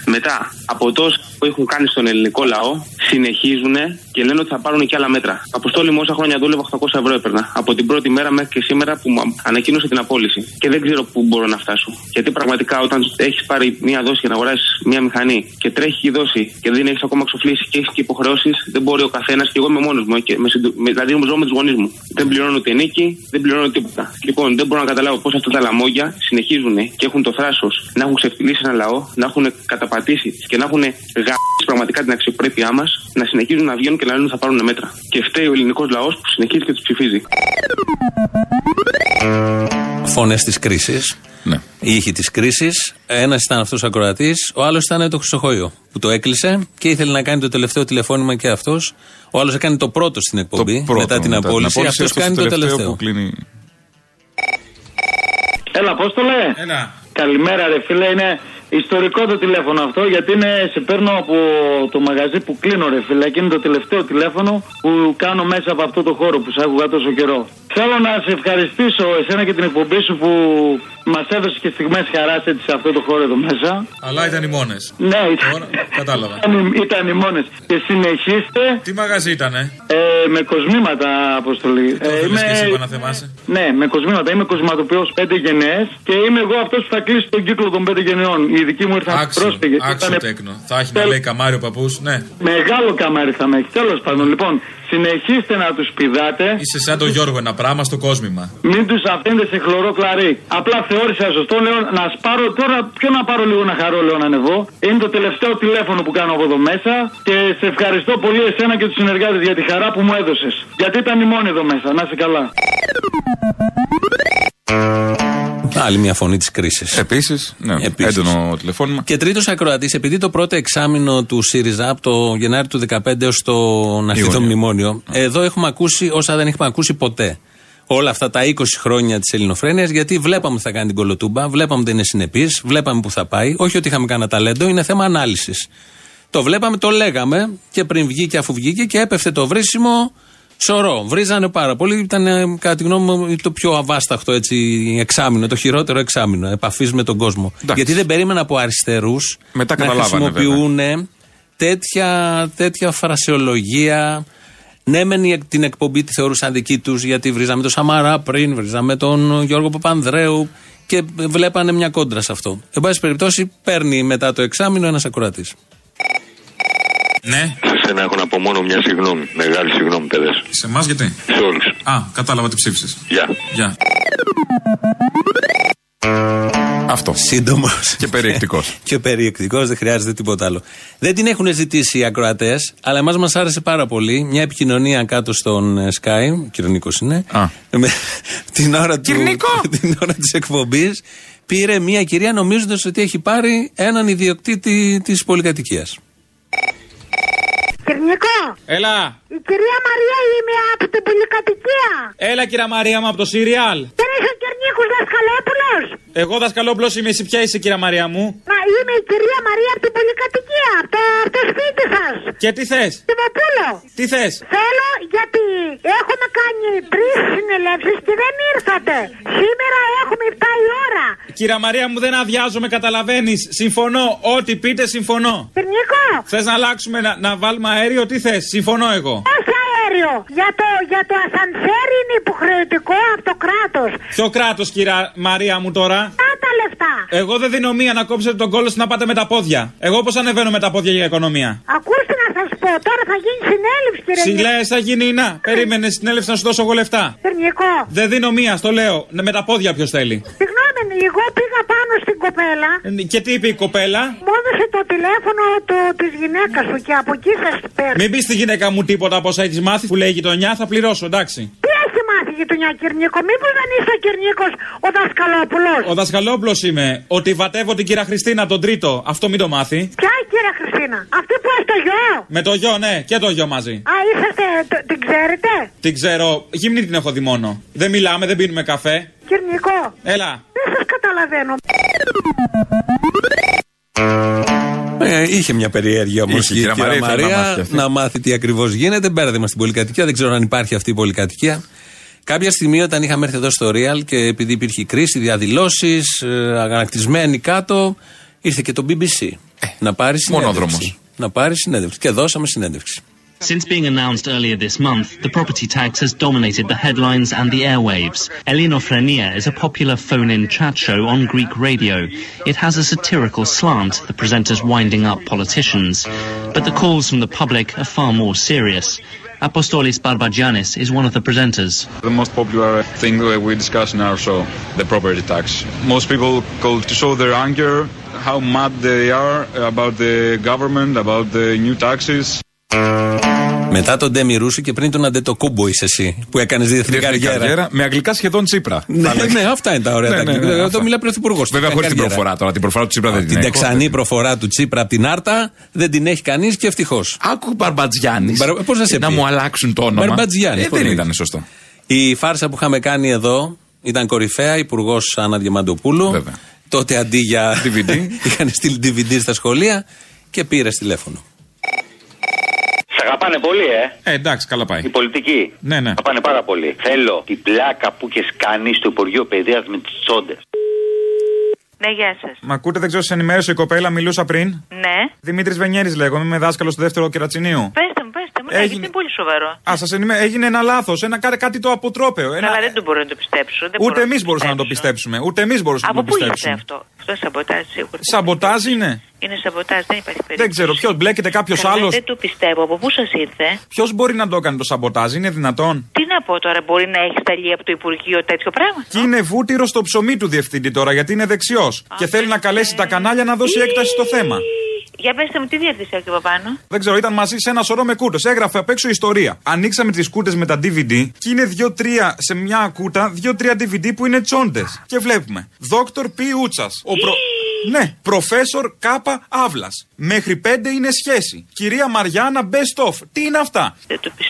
Μετά από τόσα που έχουν κάνει στον ελληνικό λαό, συνεχίζουν και λένε ότι θα πάρουν και άλλα μέτρα. Αποστόλη μου, όσα χρόνια δούλευα, 800 ευρώ έπαιρνα. Από την πρώτη μέρα μέχρι και σήμερα που μου ανακοίνωσε την απόλυση. Και δεν ξέρω πού μπορώ να φτάσω. Γιατί πραγματικά όταν έχεις πάρει μία δόση για να αγοράσεις μία μηχανή και τρέχει η δόση και δεν έχεις ακόμα εξοφλήσει και έχεις και υποχρεώσεις, δεν μπορεί ο καθένας και εγώ είμαι μόνος μου. Και με, συντο- με, δηλαδή ζω με τους γονείς μου. Δεν πληρώνω ούτε νίκη, δεν πληρώνω τίποτα. Λοιπόν, δεν μπορώ να καταλάβω πώς αυτά τα λαμόγια συνεχίζουν και έχουν το θράσος να έχουν ξεφτυλίσει ένα λαό, να έχουν καταπατήσει και να έχουν γαμίσει πραγματικά την αξιοπρέπειά μας, να συνεχίζουν να βγαίνουν και να λένε ότι θα πάρουν μέτρα. Και φταίει ο ελληνικός λαός που συνεχίζει και τους ψηφίζει. Φωνές της κρίσης. Ναι. Οι ήχοι της κρίσης. Ένας ήταν αυτός ο ακροατής, ο άλλος ήταν το Χρυσοχοϊό που το έκλεισε και ήθελε να κάνει το τελευταίο τηλεφώνημα και αυτός. Ο άλλος έκανε το πρώτο στην εκπομπή Πρώτο, μετά την απόλυση. Αυτός αυτός κάνει το τελευταίο. που κλείνει. Έλα, Απόστολε. Έλα. Καλημέρα, ρε φίλε. Είναι ιστορικό το τηλέφωνο αυτό γιατί είναι, σε παίρνω από το μαγαζί που κλείνω, ρε φίλε. Και είναι το τελευταίο τηλέφωνο που κάνω μέσα από αυτό το χώρο που σ' άκουγα τόσο καιρό. Θέλω να σε ευχαριστήσω εσένα και την εκπομπή σου που μας έδωσε και στιγμές χαράς έτσι σε αυτό το χώρο εδώ μέσα. Αλλά ήταν οι μόνες. Ναι, Τώρα κατάλαβα. ήταν, ήταν οι μόνες. Και συνεχίστε Τι μαγαζί ήτανε; ε, με κοσμήματα, Αποστολή. Το θέλεις και εσύ είπα να θυμάσαι. Ναι, με κοσμήματα. Είμαι κοσματοποιός πέντε γενναίες και είμαι εγώ αυτός που θα κλείσει τον κύκλο των πέντε γενναιών. Οι δικοί μου ήρθαν Άξιο, πρόσφυγες. άξιο τέκνο. Θα έχει να λέει καμάρι ο παππούς. Ναι. Μεγάλο καμάρι θα με έχει. Τέλος πάντων, λοιπόν, συνεχίστε να τους πηδάτε. Είσαι σαν τον Γιώργο, ένα πράγμα στο κόσμημα. Μην τους αφήνετε σε χλωρό κλαρί. Απλά θεώρησα σωστό, λέω να σπάρω. Τώρα, ποιο να πάρω λίγο να χαρώ, λέω να ανεβώ. Είναι το τελευταίο τηλέφωνο που κάνω από εδώ μέσα. Και σε ευχαριστώ πολύ εσένα και τους συνεργάτες για τη χαρά που μου έδωσες. Γιατί ήταν η μόνη εδώ μέσα. Να είσαι καλά. Άλλη μια φωνή της κρίσης. Επίσης, ναι, έντονο τηλεφώνημα. Και τρίτος ακροατής, επειδή το πρώτο εξάμεινο του ΣΥΡΙΖΑ από το Γενάρη του 2015 έως το να έρθει το Ιούνιο. μνημόνιο, εδώ έχουμε ακούσει όσα δεν έχουμε ακούσει ποτέ. Όλα αυτά τα 20 χρόνια της ελληνοφρένειας, γιατί βλέπαμε ότι θα κάνει την κολοτούμπα, βλέπαμε ότι δεν είναι συνεπής, βλέπαμε που θα πάει. Όχι ότι είχαμε κανένα ταλέντο, είναι θέμα ανάλυσης. Το βλέπαμε, το λέγαμε και πριν βγει και αφού βγήκε και έπεφτε το βρίσιμο σωρό. Βρίζανε πάρα πολύ. Ήταν, ε, κατά τη γνώμη μου, το πιο αβάσταχτο έτσι, εξάμεινο, το χειρότερο εξάμεινο επαφής με τον κόσμο. Γιατί δεν περίμενα από αριστερούς Μετά να καταλάβανε, χρησιμοποιούν τέτοια, τέτοια φρασεολογία. Ναι, μεν η- την εκπομπή τη θεωρούσαν δική τους γιατί βρίζαμε τον Σαμαρά πριν, βρίζαμε τον Γιώργο Παπανδρέου και βλέπανε μια κόντρα σε αυτό. Εν πάση περιπτώσει, παίρνει μετά το εξάμεινο ένας ακροατής. Ναι. Σε σένα έχω να πω μόνο μια συγγνώμη. Μεγάλη συγγνώμη, παιδες. Σε εμάς γιατί; Σε όλους. Α, κατάλαβα τι ψήφισες. Γεια. Γεια. Αυτό. Σύντομος. Και περιεκτικός. και περιεκτικός, δεν χρειάζεται τίποτα άλλο. Δεν την έχουν ζητήσει οι ακροατές, αλλά εμάς μας άρεσε πάρα πολύ. Μια επικοινωνία κάτω στον ε, Sky, ο Κυρνίκο είναι. Με, την ώρα, του, την ώρα της εκπομπής πήρε μια κυρία νομίζοντας ότι έχει πάρει έναν ιδιοκτήτη της πολυκατοικίας. Κυρνικό, Έλα. η κυρία Μαρία είμαι από την πολυκατοικία. Έλα, κυρία Μαρία μου από το Σύριαλ. Δεν είσαι ο Κυρνίκος Δασκαλόπουλος. Εγώ δασκαλόπλο είμαι, εσύ ποια είσαι, κυρία Μαρία μου; Να είμαι η κυρία Μαρία από την πολυκατοικία, από το, από το σπίτι σας. Και τι θες; Τιμοπούλο. Τι θες; Θέλω γιατί έχουμε κάνει τρεις συνελεύσεις και δεν ήρθατε. Σήμερα έχουμε 7 η ώρα. Κυρία Μαρία μου, δεν αδειάζομαι, καταλαβαίνεις. Συμφωνώ. Ό,τι πείτε, συμφωνώ. Νίκο. Θες να αλλάξουμε, να, να βάλουμε αέριο, τι θες; Συμφωνώ εγώ. Όχι αέριο. Για το, για το ασανσέρ είναι υποχρεωτικό από το κράτος. Ποιο κράτος, κυρία Μαρία μου τώρα; Τα λεφτά. Εγώ δεν δίνω μία να κόψετε τον κόλλο να πάτε με τα πόδια. Εγώ πώς ανεβαίνω με τα πόδια για οικονομία; Ακούστε να σας πω, τώρα θα γίνει συνέλευση, κύριε Συλλέ, θα γίνει να. Περίμενε συνέλευση να σου δώσω εγώ λεφτά. Νίκο. Δεν δίνω μία, στο λέω. Ναι, Με τα πόδια ποιος θέλει. Συγγνώμη, εγώ πήγα πάνω στην κοπέλα. Ε, Και τι είπε η κοπέλα; Μου έδωσε το τηλέφωνο της γυναίκας σου και από εκεί σας παίρνω. Μην πεις στη γυναίκα μου τίποτα από όσα έχεις μάθει που λέει η γειτονιά, θα πληρώσω, εντάξει. Τι έχει μάθει η γειτονιά, Κυρνίκο, μήπως δεν είσαι ο Κυρνίκος ο Δασκαλόπουλος; Ο δασκαλόπλο είμαι. Ότι βατεύω την κυρία Χριστίνα τον τρίτο. Αυτό μην το μάθει. Ποια η κυρία Χριστίνα, αυτή που έχει το γιο. Με το γιο, ναι, και το γιο μαζί. Α, είσαστε, το- την ξέρετε; Την ξέρω. Γυμνή την έχω δει μόνο. Δεν μιλάμε, δεν πίνουμε καφέ. Κυρνίκο, Έλα. δεν σας καταλαβαίνω. Ε, είχε μια περιέργεια όμως η Είχε, κυρία κυρία Μαρία, Μαρία, ήθελε να μάθει αυτή. να μάθει τι ακριβώς γίνεται. Μπέρδεμα στην πολυκατοικία, δεν ξέρω αν υπάρχει αυτή η πολυκατοικία. Κάποια στιγμή όταν είχαμε έρθει εδώ στο Real και επειδή υπήρχε κρίση, διαδηλώσεις, αγανακτισμένοι κάτω, ήρθε και το BBC. Να πάρει συνέντευξη. μονόδρομος. Να πάρει συνέντευξη. Και δώσαμε συνέντευξη. Since being announced earlier this month, the property tax has dominated the headlines and the airwaves. Elinofrenia is a popular phone-in chat show on Greek radio. It has a satirical slant, the presenters winding up politicians. But the calls from the public are far more serious. Apostolis Barbagiannis is one of the presenters. The most popular thing we discuss in our show, the property tax. Most people call to show their anger, how mad they are about the government, about the new taxes. Μετά τον Ντέμι Ρούσου και πριν τον Αντετοκούμπο είσαι εσύ, που έκανες διεθνή Διεθνή καριέρα. καριέρα, με αγγλικά σχεδόν Τσίπρα. Ναι, Θα λέγαμε. ναι, αυτά είναι τα ωραία. Ναι, τα ναι, αγγλικά. ναι, Εδώ αυτά. μιλάει πρωθυπουργός. Βέβαια χωρίς την προφορά τώρα. Την προφορά του Τσίπρα δεν την Την έχω. τεξανή προφορά του Τσίπρα από την Άρτα δεν την έχει κανείς και ευτυχώς. Άκου Μπαρμπατζιάννης. Πώς να σε Να πει; μου αλλάξουν το όνομα. Μπαρμπατζιάννης. Ε, δεν ήταν σωστό. Η φάρσα που είχαμε κάνει εδώ ήταν κορυφαία, υπουργός Άννα Διαμαντοπούλου. Τότε αντί για DVD είχαν στείλει DVD στα σχολεία και πήρε τηλέφωνο. Σε αγαπάνε πολύ, ε. Ε, εντάξει, καλά πάει. Η πολιτική. Ναι, ναι. Αγαπάνε πάρα πολύ. Θέλω την πλάκα που έχει κάνει στο Υπουργείο Παιδείας με τις τσόντες. Ναι, γεια σας. Μα ακούτε, δεν ξέρω, σε ενημέρωσε η κοπέλα, μιλούσα πριν. Ναι. Δημήτρης Βενιέρης λέγομαι, είμαι δάσκαλος στο δεύτερο κερατσινίου. Πέστε μου, πέστε μου. Ναι, Έγινε- γιατί είναι πολύ σοβαρό. Α, σας ενημέ... έγινε ένα λάθος, ένα κάτι, κάτι το αποτρόπαιο. Ένα... Καλά, δεν το μπορώ να το πιστέψω. Δεν Ούτε μπορώ εμεί το μπορούσαμε να το πιστέψω. πιστέψουμε. Ούτε εμείς μπορούσαμε Από να το πού ήρθε πιστέψουμε. αυτό; Αυτό είναι σαμποτάζ σίγουρα. Σαμποτάζ είναι. Είναι σαμποτάζ, δεν υπάρχει περίπτωση. Δεν ξέρω, ποιος μπλέκεται κάποιος Καλά, άλλος. Δεν το πιστεύω. Από πού σας ήρθε; Ποιος μπορεί να το έκανε το σαμποτάζ, είναι δυνατόν; Τι να πω τώρα, μπορεί να έχει σταλεί από το Υπουργείο τέτοιο πράγμα; Και είναι βούτυρο στο ψωμί του διευθυντή τώρα, γιατί είναι δεξιός. Και θέλει να καλέσει τα κανάλια να δώσει έκταση στο θέμα. Για πέστε μου, τι διεύθυνση έχει από πάνω. Δεν ξέρω, ήταν μαζί σε ένα σωρό με κούτε. Έγραφε απ' έξω ιστορία. Ανοίξαμε τις κούτε με τα DVD και είναι δύο-τρία σε μια κούτα, δύο-τρία DVD που είναι τσόντες. Και βλέπουμε. Δόκτωρ Π. Ούτσας. Ο προ... Ναι, προφέσορ Κάπα Αύλα. Μέχρι πέντε είναι σχέση. Κυρία Μαριάννα Best of. Τι είναι αυτά;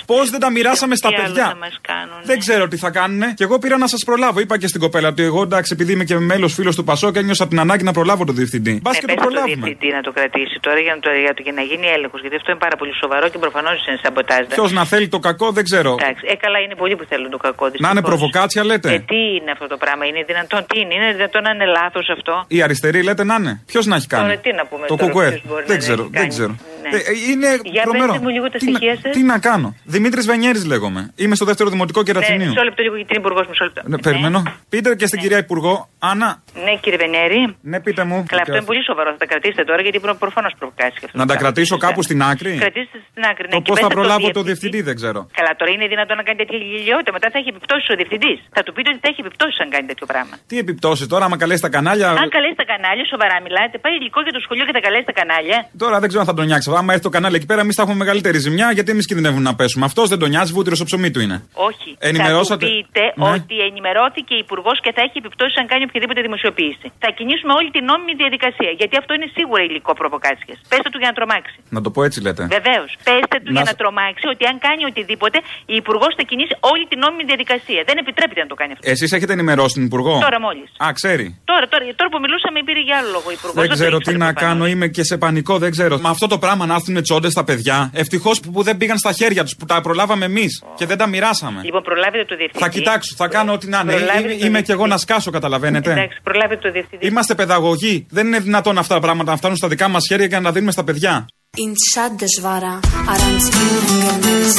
Πώς δεν τα μοιράσαμε στα Τι άλλο παιδιά; θα μας κάνουν. Δεν ξέρω τι θα κάνουνε. Και εγώ πήρα να σας προλάβω. Είπα και στην κοπέλα ότι εγώ εντάξει, επειδή είμαι και μέλος φίλος του Πασό και ένιωσα την ανάγκη να προλάβω τον διευθυντή. Μπας Ναι, και το πες στο προλάβουμε. διευθυντή να το κρατήσει τώρα για να, το, για, το, για να γίνει έλεγχος. Γιατί αυτό είναι πάρα πολύ σοβαρό και προφανώς είναι σαμποτάζ. Ποιος να θέλει το κακό δεν ξέρω. Εντάξει, ε, καλά είναι πολλοί που θέλουν το κακό. Να είναι δυστυχώς. προβοκάτσια λέτε. Ε, τι είναι αυτό το πράγμα, είναι δυνατόν, τι είναι, είναι δυνατόν να είναι λάθος αυτό; Η αριστερή λέτε να είναι. Ποιος να έχει κάνει; Τώρα τι να πούμε το τώρα, κουκουέ. ποιος μπορεί Δεν να ξέρω. έχει Δεν κάνει. ξέρω. Ναι. Ε, ε, είναι Για τρομερό. πέστε μου λίγο τα τι, να, στοιχεία σας. τι να κάνω. Δημήτρης Βενιέρης λέγομαι. Είμαι στο δεύτερο δημοτικό Ναι, κερατσινίου. μισό λεπτό λίγο γιατί είναι υπουργός, μισό λεπτό. Ναι, περιμένω. Πείτε και στην κυρία Υπουργό, Άννα. Ναι, κύριε Βενέρη. Ναι, πείτε μου. Καλά, αυτό είναι πολύ σοβαρό. Θα τα κρατήσετε τώρα γιατί προφανώς προβοκάσεις και αυτό. Να το τα πράγμα. κρατήσω κάπου στην άκρη; Κρατήστε στην άκρη. Ναι, Το και πώ θα πέστε προλάβω στο το διευθυντή. διευθυντή δεν ξέρω. Καλά, τώρα είναι δυνατόν να κάνει τέτοια γελιότητα. Μετά θα έχει επιπτώσεις ο διευθυντής. Θα του πείτε ότι θα έχει επιπτώσεις αν κάνει τέτοιο πράγμα. Τι επιπτώσεις τώρα, άμα καλέσει τα κανάλια; Αν καλέσει τα κανάλια, σοβαρά μιλάτε, πάει υλικό για το σχολείο και τα καλέσει τα κανάλια. Τώρα δεν ξέρω αν θα τον νιάξει Άμα έρθει το κανάλι εκεί πέρα, εμείς θα έχουμε μεγαλύτερη ζημιά γιατί εμείς κινδυνεύουμε να πέσουμε. Αυτός δεν τον νοιάζει, βούτυρος στο ψωμί του είναι. Όχι. Ενημερώσατε. Θα του πείτε Ναι. ότι ενημερώθηκε υπουργός και θα έχει επιπτώσεις αν κάνει οποιαδήποτε δημοσιοποίηση. Θα κινήσουμε όλη την νόμιμη διαδικασία. Γιατί αυτό είναι σίγουρα υλικό προβοκάτσια. Πέστε του για να τρομάξει. Να το πω έτσι λέτε. Βεβαίως. Πέστε του Να για σ- να τρομάξει ότι αν κάνει οτιδήποτε, η υπουργός θα κινήσει όλη την νόμιμη διαδικασία. Δεν επιτρέπεται να το κάνει αυτό. Εσείς έχετε ενημερώσει την Υπουργό; Τώρα μόλις. Α, ξέρει. Τώρα, τώρα, τώρα που μιλούσαμε πήρε για άλλο λόγο η υπουργός. Δεν ξέρω τι να κάνω, είμαι και σε πανικό, δεν ξέρω. Με αυτό το πράγμα να έρθουν τσόντες στα παιδιά. Ευτυχώς που, που δεν πήγαν στα χέρια τους, που τα προλάβαμε εμείς και δεν τα μοιράσαμε. Λοιπόν, προλάβετε το διευθυντή. Θα κοιτάξω, θα κάνω ό,τι να είναι. Προλάβετε Είμαι, το είμαι και εγώ να σκάσω, καταλαβαίνετε. Εντάξει, προλάβετε το διευθυντή. Είμαστε παιδαγωγοί. Δεν είναι δυνατόν αυτά τα πράγματα να φτάνουν στα δικά μας χέρια και να τα δίνουμε στα παιδιά. Inşaat dışvara, aranzkin engelmez.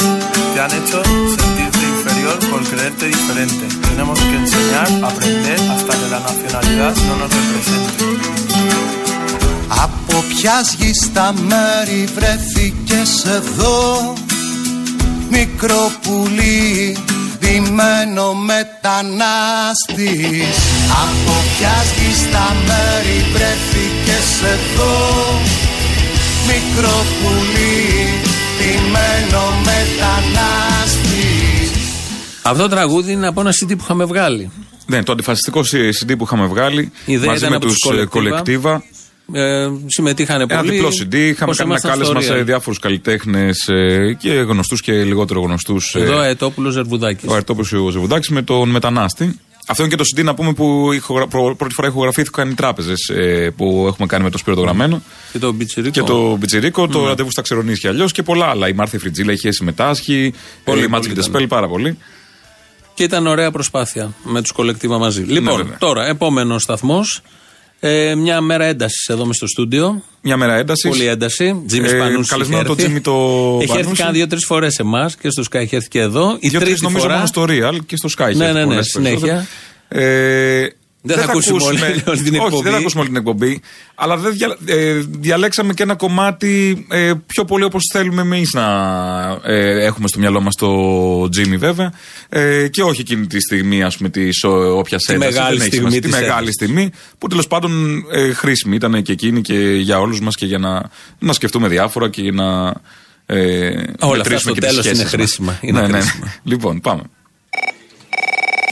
Te han hecho sentirte inferior por creerte diferente. Tenemos que enseñar, aprender hasta que la nacionalidad no nos represente. Από ποια γη στα μέρη βρέθηκες εδώ; Μικρό πουλί, ντυμένο μετανάστης Από ποια γη στα μέρη βρέθηκες εδώ; Μικρό πουλί, ντυμένο μετανάστης Αυτό το τραγούδι είναι από ένα CD που είχαμε βγάλει. Ναι, το αντιφασιστικό CD που είχαμε βγάλει Η ιδέα μαζί ήταν με από τους τους Collectiva. κολεκτίβα. Ε, συμμετείχαν Ένα πολύ. διπλό CD. Είχαμε Όσο κάνει ένα ήμασταν κάλεσμα στο σε Real. διάφορους καλλιτέχνες και γνωστούς και λιγότερο γνωστούς. Εδώ Αετόπουλος Ζερβουδάκης. Ο Αρτόπουλο ο Ζεβουδάκη με τον Μετανάστη. Αυτό είναι και το CD να πούμε που ηχογρα... προ- πρώτη φορά ηχογραφήθηκαν οι τράπεζες που έχουμε κάνει με το Σπύρο το Γραμμένο. Και το Μπιτσιρίκο. Και το Μπιτσιρίκο, το Ναι. ραντεβού στα Ξερονίσια αλλιώς και πολλά άλλα. Η Μάρθη Φριτζίλα είχε συμμετάσχει. Πολύ, η Μάτς πολύ Βιντεσπέλ πάρα πολύ. Και ήταν ωραία προσπάθεια με τους κολεκτίβα μαζί. Ναι, Λοιπόν, βέβαια. τώρα, επόμενος σταθμός. Ε, μια μέρα έντασης εδώ μες στο στούντιο. Μια μέρα έντασης. Πολύ ένταση. Τζίμι Ε, Πανούση. καλεσμένο είχε το έρθει. Τζίμι το Έχει έρθει Πανούση. κάνα δύο-τρεις φορές σε εμάς και στο Sky έχει έρθει και εδώ. Η Δύο-τρεις τρίτη νομίζω φορά. μόνο στο Real και στο Sky. Ναι, έχει ναι, ναι, πολλές συνέχεια. περισσότερο. Ε, Δεν θα ακούσουμε όλη- όλη την Όχι, εκπομπή. δεν θα ακούσουμε όλη την εκπομπή. Αλλά δεν δια, ε, διαλέξαμε και ένα κομμάτι ε, πιο πολύ όπως θέλουμε εμείς να ε, έχουμε στο μυαλό μας το Jimmy βέβαια. Ε, και όχι εκείνη τη στιγμή, ας πούμε, της όποιας Τη μεγάλη στιγμή Τη της μεγάλη έντασης. στιγμή που τέλος πάντων ε, χρήσιμη ήταν και εκείνη και για όλους μας και για να, να σκεφτούμε διάφορα και για να. Ε, αυτά μετρήσουμε στο και τις τέλος είναι σχέσεις μας. χρήσιμα. Είναι ναι, ναι. χρήσιμα. Λοιπόν, πάμε.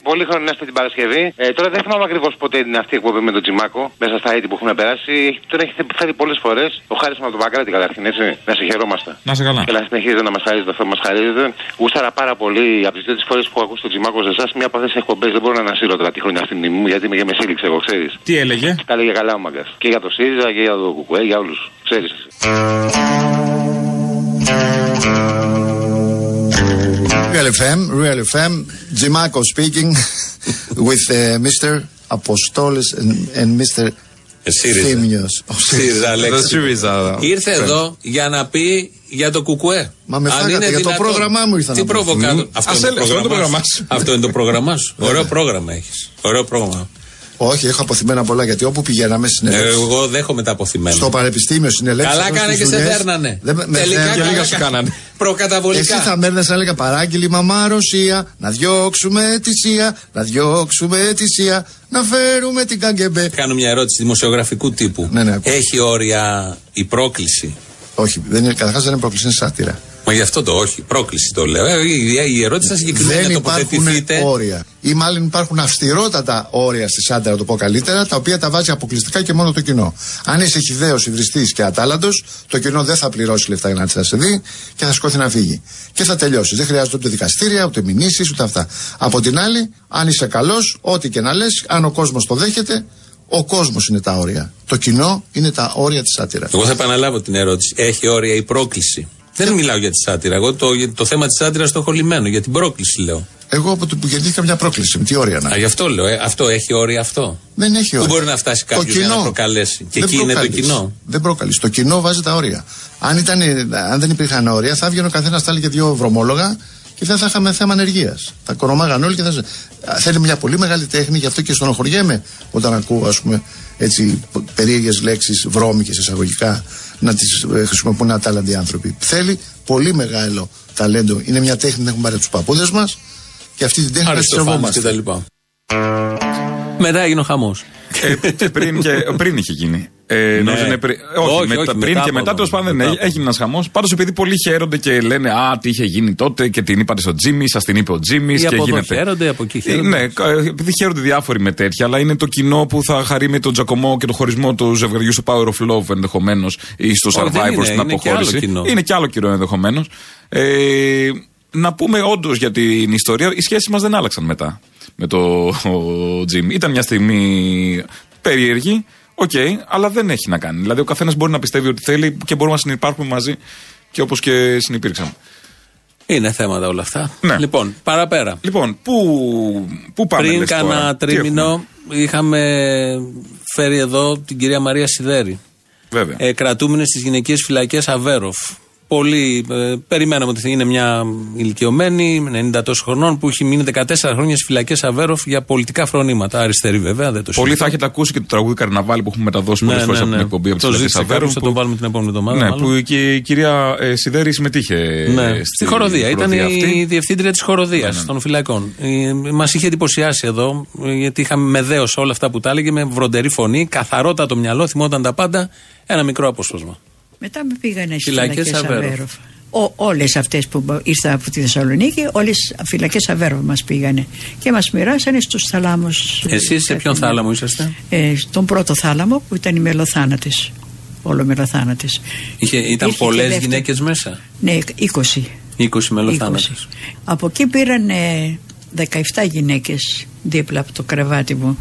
Πολύ χρόνο να είστε την Παρασκευή. Ε, τώρα δεν θυμάμαι ακριβώς πότε είναι αυτή η εκπομπή με τον Τζιμάκο. Μέσα στα έτη που έχουν περάσει. Τον έχετε φέρει πολλές φορές. Το χάρισμα από τον Παγκράτη καταρχήν, έτσι. Να σε χαιρόμαστε. Να σε καλά. Και να συνεχίζετε να μας χαρίζετε αυτό που μας χαρίζετε. Γούσταρα πάρα πολύ από τις δύο φορές που έχω ακούσει τον Τζιμάκο σε εσάς. Μία από αυτές τις εκπομπές δεν μπορώ να ανασύρω τώρα τη χρονιά στην μνήμη μου γιατί είμαι και με σύλληξε, εγώ ξέρεις. Τι έλεγε; Τα λέγε καλά ο Μαγκάς. Και για το ΣΥΡΙΖΑ και για το ΚΚΕ, για όλους. Ξέρεις. Real FM, Real FM, Jimaco speaking with uh, Mr. Apostolis and, and Mr. ΣΥΡΙΖΑ. Thimios. Oh, ΣΥΡΙΖΑ, Αλέξη. ΣΥΡΙΖΑ. Ήρθε εδώ για να πει για το κουκουέ. Μα με Αν φάγατε, είναι για το δυνατόν. πρόγραμμά μου ήρθα Τι να πω. προβοκάτω. Μμ. Αυτό Ας είναι το έλεγα, αυτό είναι το πρόγραμμά πρόγραμμά σου. σου. Αυτό είναι το πρόγραμμά σου. Ωραίο πρόγραμμα έχεις. Ωραίο πρόγραμμα. Όχι, έχω αποθυμένα πολλά γιατί όπου πηγαίναμε συνελεύσει. Εγώ δέχομαι τα αποθυμένα. Στο πανεπιστήμιο συνελεύσει. Καλά κάνε και σε δέρνανε. Τελικά καλά κάνανε. Προκαταβολικά. Εσύ θα μέρνε να έλεγα παράγγελη μαμά Ρωσία, να διώξουμε τη Σία, να διώξουμε τη Σία, να φέρουμε την Καγκεμπέ. Κάνω μια ερώτηση δημοσιογραφικού τύπου. Ναι, Έχει όρια η πρόκληση; Όχι, δεν είναι, καταρχάς δεν είναι πρόκληση, είναι σάτυρα. Μα γι' αυτό το όχι. Πρόκληση το λέω. Ε, η, η ερώτηση ήταν συγκεκριμένη Δεν να υπάρχουν τοποθετηθείτε. όρια. Ή μάλλον υπάρχουν αυστηρότατα όρια στη Σάντα, να το πω καλύτερα, τα οποία τα βάζει αποκλειστικά και μόνο το κοινό. Αν είσαι χιδαίο, υβριστής και ατάλλαντος, το κοινό δεν θα πληρώσει λεφτά για να έρθει να σε δει και θα σκόθει να φύγει. Και θα τελειώσει. Δεν χρειάζεται ούτε δικαστήρια, ούτε μηνύσεις, ούτε αυτά. Από την άλλη, αν είσαι καλός, ό,τι και να λες, αν ο κόσμος το δέχεται, ο κόσμος είναι τα όρια. Το κοινό είναι τα όρια της σάτυρας. Εγώ θα επαναλάβω την ερώτηση. Έχει όρια η πρόκληση. Δεν μιλάω για τη σάτυρα. Εγώ το, το θέμα της σάτυρας το έχω λυμμένο. Για την πρόκληση λέω. Εγώ από το που γεννήθηκα μια πρόκληση. Με τι όρια να. Α, γι' αυτό λέω. Ε, αυτό έχει όρια αυτό; Δεν έχει Πού όρια. μπορεί να φτάσει Το κάποιος για να κοινό. προκαλέσει; Και Δεν εκεί είναι το προκαλείς. κοινό. Δεν προκαλείς. Το κοινό βάζει τα όρια. Αν, ήταν, αν δεν υπήρχαν όρια, θα έβγαινε ο καθένας, θα έλεγε δύο βρωμόλογα και δεν θα είχαμε θέμα ανεργία. Θα κορομάγαν όλοι και θα. ζε- Α, Θέλει μια πολύ μεγάλη τέχνη, γι' αυτό και στενοχωριέμαι όταν ακούω, ας πούμε, έτσι περίεργες λέξεις, βρώμικες εισαγωγικά, να τις χρησιμοποιούν ατάλλαντοι άνθρωποι. Θέλει πολύ μεγάλο ταλέντο. Είναι μια τέχνη που έχουν πάρει από τους παππούδες μας και αυτή την τέχνη τη Αριστοφάνης και σεβόμαστε. τα λοιπά. Μετά έγινε ο χαμός. Ε, και πριν, και πριν είχε γίνει. Ε, Ναι. νομίζω είναι πρι- όχι, Όχι, με- όχι, τα- πριν μετά και από μετά αυτό. τέλος πάντων Μετά ναι, από έγινε ένας χαμός. Πάντως επειδή πολλοί χαίρονται και λένε Α, τι είχε γίνει τότε και την είπατε στο Τζίμι, σας την είπε ο Τζίμις Ή και από εδώ γίνεται. χαίρονται, από εκεί Ε, χαίρονται. Ναι, κα- επειδή χαίρονται διάφοροι με τέτοια, αλλά είναι το κοινό που θα χαρεί με τον Τζακωμό και το χωρισμό του ζευγαριού στο Power of Love ενδεχομένως ή στο Όχι, δεν Survivor είναι, στην είναι και άλλο αποχώρηση. κοινό. Είναι και άλλο κοινό ενδεχομένως. Ε, να πούμε όντως για την ιστορία, οι σχέσεις μας δεν άλλαξαν μετά με το Τζίμι. Ήταν μια στιγμή περίεργη, οκ, αλλά δεν έχει να κάνει. Δηλαδή, ο καθένας μπορεί να πιστεύει ότι θέλει και μπορούμε να συνυπάρχουμε μαζί και όπως και συνυπήρξαμε. Είναι θέματα όλα αυτά. Ναι. Λοιπόν, παραπέρα. Λοιπόν, πού, πού πάμε Πριν λες τώρα; κάνα Τι τρίμηνο είχαμε φέρει εδώ την κυρία Μαρία Σιδέρη. Βέβαια. Ε, κρατούμενη στις γυναικείες φυλακές Αβέροφ. Πολύ. Ε, περιμέναμε ότι θα είναι μια ηλικιωμένη, 90 τόσο χρονών, που έχει μείνει 14 χρόνια στις φυλακές Αβέροφ για πολιτικά φρονήματα. Αριστερή βέβαια, δεν το Πολλοί θα συζητώ. έχετε ακούσει και το τραγούδι Καρναβάλι που έχουμε μεταδώσει πολλέ φορές από την εκπομπή από Ναι, Το τις ζήτησε Φυλακές κάποιος, θα το βάλουμε την επόμενη εβδομάδα. Ναι, μάλλον. που και η κυρία ε, Σιδέρη συμμετείχε. Ναι, ε, στη χοροδία. Ήταν χοροδία η αυτή. διευθύντρια της χοροδίας των φυλακών. Μας είχε εντυπωσιάσει εδώ, ε, γιατί είχαμε με δέος όλα αυτά που τα έλεγε με βροντερή φωνή, καθαρότατο μυαλό, θυμόταν τα πάντα. Ένα μικρό απόσπασμα. Μετά με πήγανε στις Φυλακές φυλακές Αβέροφ. Αβέροφ. Όλες αυτές που μπο- ήρθαν από τη Θεσσαλονίκη, όλες φυλακές Αβέροφ μας πήγανε. Και μας μοιράσανε στους θαλάμου. Εσείς σε ποιον θάλαμο είσαστε, Ε, στον πρώτο θάλαμο που ήταν οι μελοθάνατες. Όλο μελοθάνατες. Είχε, Ήταν Ήρθε και πολλές δεύτερο. γυναίκες μέσα; Ναι, 20. 20 μελοθάνατες. 20. Από εκεί πήραν ε, 17 γυναίκες δίπλα από το κρεβάτι μου.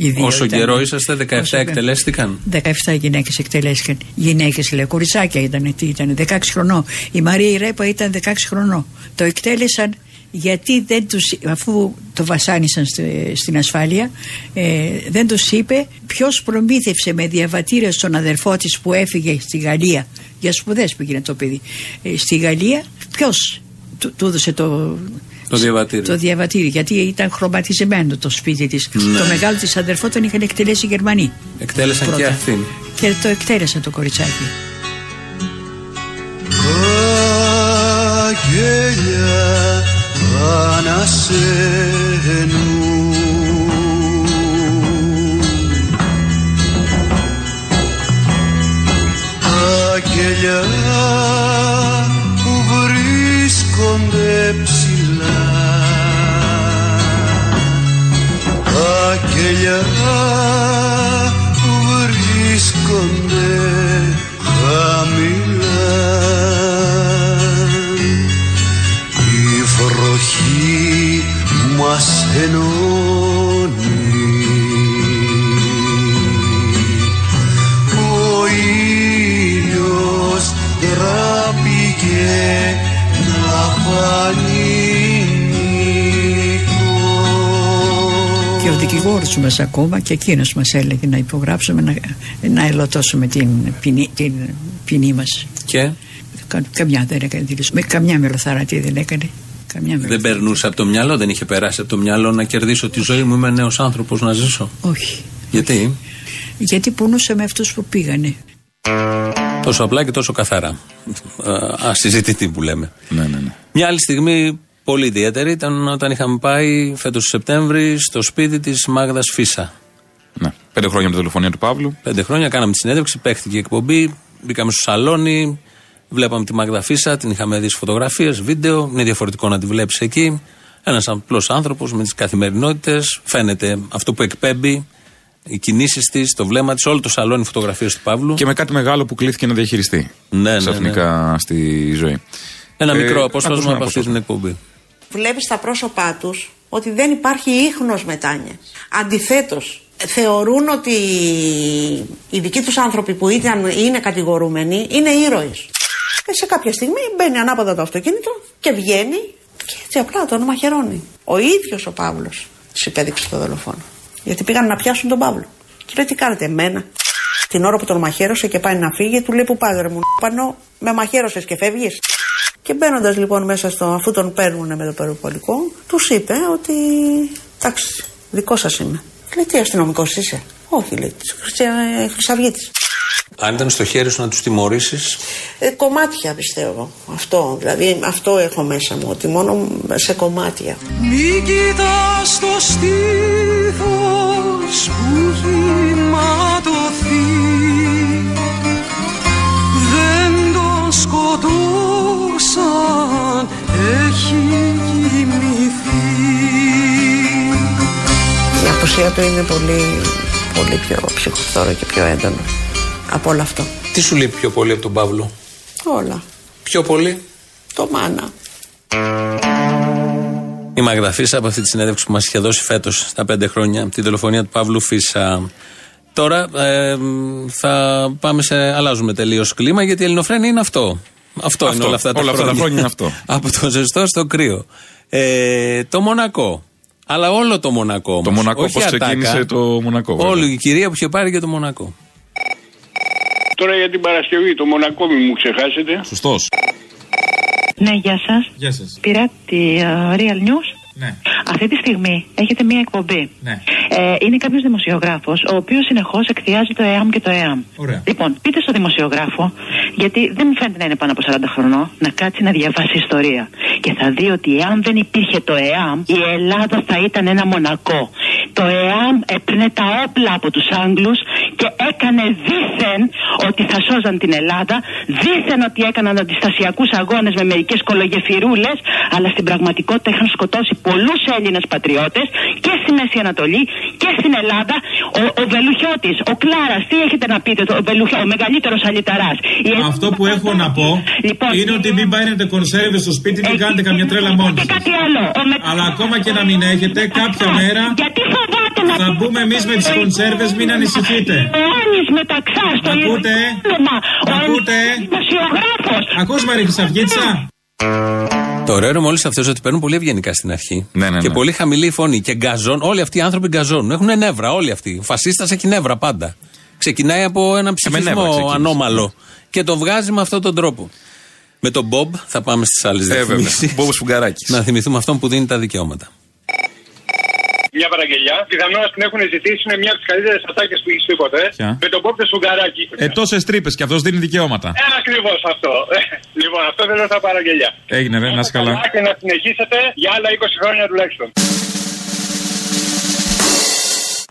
Οι δύο Όσο ήταν. καιρό είσαστε, 17 Όσο- εκτελέστηκαν; 17 γυναίκες εκτελέστηκαν. Γυναίκες, λέει, κοριτσάκια ήταν, τι ήταν, 16 χρονών. Η Μαρία η Ρέπα ήταν 16 χρονών. Το εκτέλεσαν γιατί δεν τους, αφού το βασάνισαν στη- στην ασφάλεια, ε, δεν τους είπε ποιος προμήθευσε με διαβατήρια στον αδερφό της που έφυγε στη Γαλλία. Για σπουδές πήγαινε το παιδί. Ε, στη Γαλλία ποιος του, του έδωσε το, Το διαβατήριο. το διαβατήριο, γιατί ήταν χρωματισμένο το σπίτι της. Ναι. Το μεγάλο της αδερφό τον είχαν εκτελέσει οι Γερμανοί. Εκτέλεσαν και Πρώτα. αυτήν. Και το εκτέλεσαν το κοριτσάκι. Αγγέλια ανασένουν Αγγέλια που βρίσκονται ψηλά Αγγέλια που βρίσκονται χαμηλά η βροχή μας ενώνει Και ο δικηγόρος μας ακόμα και εκείνος μας έλεγε να υπογράψουμε να, να ελωτώσουμε την ποινή, την ποινή μας. Και; Καμιά δεν έκανε δήλωση. Με καμιά μελοθαρατή δεν έκανε. Καμιά μελο... δεν περνούσε από το μυαλό, δεν είχε περάσει από το μυαλό να κερδίσω τη ζωή μου. Είμαι νέος άνθρωπος να ζήσω. Όχι. Γιατί; Γιατί πονούσε με αυτούς που πήγανε. Τόσο απλά και τόσο καθαρά. Ε, Ασυζητητή που λέμε. Ναι, ναι, ναι. Μια άλλη στιγμή πολύ ιδιαίτερη ήταν όταν είχαμε πάει φέτος Σεπτέμβρη στο σπίτι της Μάγδας Φίσα. Ναι. Πέντε χρόνια με τη δολοφονία του Παύλου. Πέντε χρόνια κάναμε τη συνέντευξη, παίχτηκε η εκπομπή, μπήκαμε στο σαλόνι, βλέπαμε τη Μάγδα Φίσα, την είχαμε δει σε φωτογραφίες, βίντεο. Είναι διαφορετικό να τη βλέπεις εκεί. Ένας απλός άνθρωπος με τις καθημερινότητες. Φαίνεται αυτό που εκπέμπει, οι κινήσεις της, το βλέμμα της, όλο το σαλόνι φωτογραφίες του Παύλου. Και με κάτι μεγάλο που κλήθηκε να διαχειριστεί. Ναι, ναι, Ξαφνικά στη ζωή. Ένα Ε, μικρό απόσπασμα ακούσουμε από αυτή την εκπομπή. Βλέπεις στα πρόσωπά τους ότι δεν υπάρχει ίχνος μετάνοια. Αντιθέτως, θεωρούν ότι οι δικοί τους άνθρωποι που ήταν, είναι κατηγορούμενοι είναι ήρωες. Και σε κάποια στιγμή μπαίνει ανάποδα το αυτοκίνητο και βγαίνει και έτσι απλά τον μαχαιρώνει. Ο ίδιος ο Παύλος υπέδειξε το δολοφόνο. Γιατί πήγαν να πιάσουν τον Παύλο. Του λέει τι κάνετε εμένα; Την ώρα που τον μαχαίρωσε και πάει να φύγει, του λέει που πάει ρε μου πανώ, με μαχαίρωσες και φεύγεις; Και μπαίνοντας λοιπόν μέσα στο, αφού τον παίρνουν με το περιπολικό, τους είπε ότι εντάξει, δικός σας είμαι. Λέει τι αστυνομικός είσαι; Όχι, λέει, Χρυσαυγήτη. Αν ήταν στο χέρι σου να τους τιμωρήσεις; ε, Κομμάτια πιστεύω. Αυτό. Δηλαδή αυτό έχω μέσα μου. Ότι μόνο σε κομμάτια. Μην κοιτάς το στίχο που. Δεν τον σκοτώ ματωθεί έχει κοιμηθεί Η απουσία του είναι πολύ, πολύ πιο ψυχοφθόρο και πιο έντονο από όλο αυτό. Τι σου λείπει πιο πολύ από τον Παύλο, Όλα. Πιο πολύ; Το μάνα. Η Μάγδα Φίσα από αυτή τη συνέντευξη που μας είχε δώσει φέτος στα πέντε χρόνια, την δολοφονία του Παύλου Φίσα. Τώρα ε, θα πάμε σε. Αλλάζουμε τελείως κλίμα γιατί η ελληνοφρένεια είναι αυτό. Αυτό, είναι Αυτό. όλα αυτά τα Όλα αυτά τα χρόνια. χρόνια είναι αυτό. από το ζεστό στο κρύο. Ε, το Μονακό. Αλλά όλο το Μονακό. Όμως. Το Μονακό, Όχι πώς ατάκα. ξεκίνησε το Μονακό, βέβαια. Όλη η κυρία που είχε πάρει και το Μονακό. Τώρα για την Παρασκευή, το Μονακό μην μου ξεχάσετε. Σωστός. Ναι, γεια σας. Γεια σας. Πήρα τη ε, Real News. Ναι. Αυτή τη στιγμή έχετε μία εκπομπή. Ναι. Ε, είναι κάποιος δημοσιογράφος, ο οποίος συνεχώς εκθιάζει το ΕΑΜ και το ΕΑΜ. Ωραία. Λοιπόν, πείτε στο δημοσιογράφο, γιατί δεν μου φαίνεται να είναι πάνω από 40 χρονών, να κάτσει να διαβάσει ιστορία. Και θα δει ότι εάν δεν υπήρχε το ΕΑΜ, η Ελλάδα θα ήταν ένα μονακό. Το ΕΑΜ έπαιρνε τα όπλα από τους Άγγλους και έκανε δήθεν ότι θα σώζαν την Ελλάδα, δήθεν ότι έκαναν αντιστασιακούς αγώνες με μερικές κολογεφυρούλες, αλλά στην πραγματικότητα είχαν σκοτώσει πολλούς Έλληνες πατριώτες και στη Μέση Ανατολή και στην Ελλάδα. Ο, ο Βελουχιώτης, ο Κλάρας, τι έχετε να πείτε, το- ο, Βελουχιώ- ο μεγαλύτερος αλυταράς. Αυτό που έχω να πω είναι ότι μην πάρετε κονσέρβες στο σπίτι, μην κάνετε καμιά τρέλα μόνοι Και σας. κάτι άλλο. Ο με... Αλλά ακόμα και να μην έχετε, κάποια μέρα Γιατί φοβάται να θα μπούμε εμείς με τις κονσέρβες, μην ανησυχείτε. Ο Άννης μεταξά στο Ακούτε; Ιερουσάλεμα. Ο Ακούτε; δημοσιογράφος. Ακούς Μαρή Χρυσαυγίτσα. Το ωραίο είναι με όλου αυτού ότι παίρνουν πολύ ευγενικά στην αρχή. Ναι, ναι, Και ναι. πολύ χαμηλή η φωνή. Και γκαζόν. Όλοι αυτοί οι άνθρωποι γκαζώνουν. Έχουν νεύρα, όλοι αυτοί. Ο φασίστας έχει νεύρα πάντα. Ξεκινάει από ένα νεύρα ψηφισμό ξεκίνησε. ανώμαλο. Και το βγάζει με αυτόν τον τρόπο. Με τον Μπομπ θα πάμε στις άλλες Ε, βέβαια. διαφημίσεις. Μπόμπος Φουγκαράκης. Να θυμηθούμε αυτόν που δίνει τα δικαιώματα. Μια παραγγελιά. Πιθανόν να την έχουν ζητήσει, είναι μια από τις καλύτερες ατάκες που έχεις πει ποτέ. Ποια; Με τον Πόπτε Σουγκαράκη. Ε, τόσες τρύπες και αυτός δίνει δικαιώματα. Ε, ακριβώς αυτό. λοιπόν, αυτό θέλω στα παραγγελιά. Έγινε, ρε, να είσαι καλά. Και να συνεχίσετε για άλλα 20 χρόνια τουλάχιστον.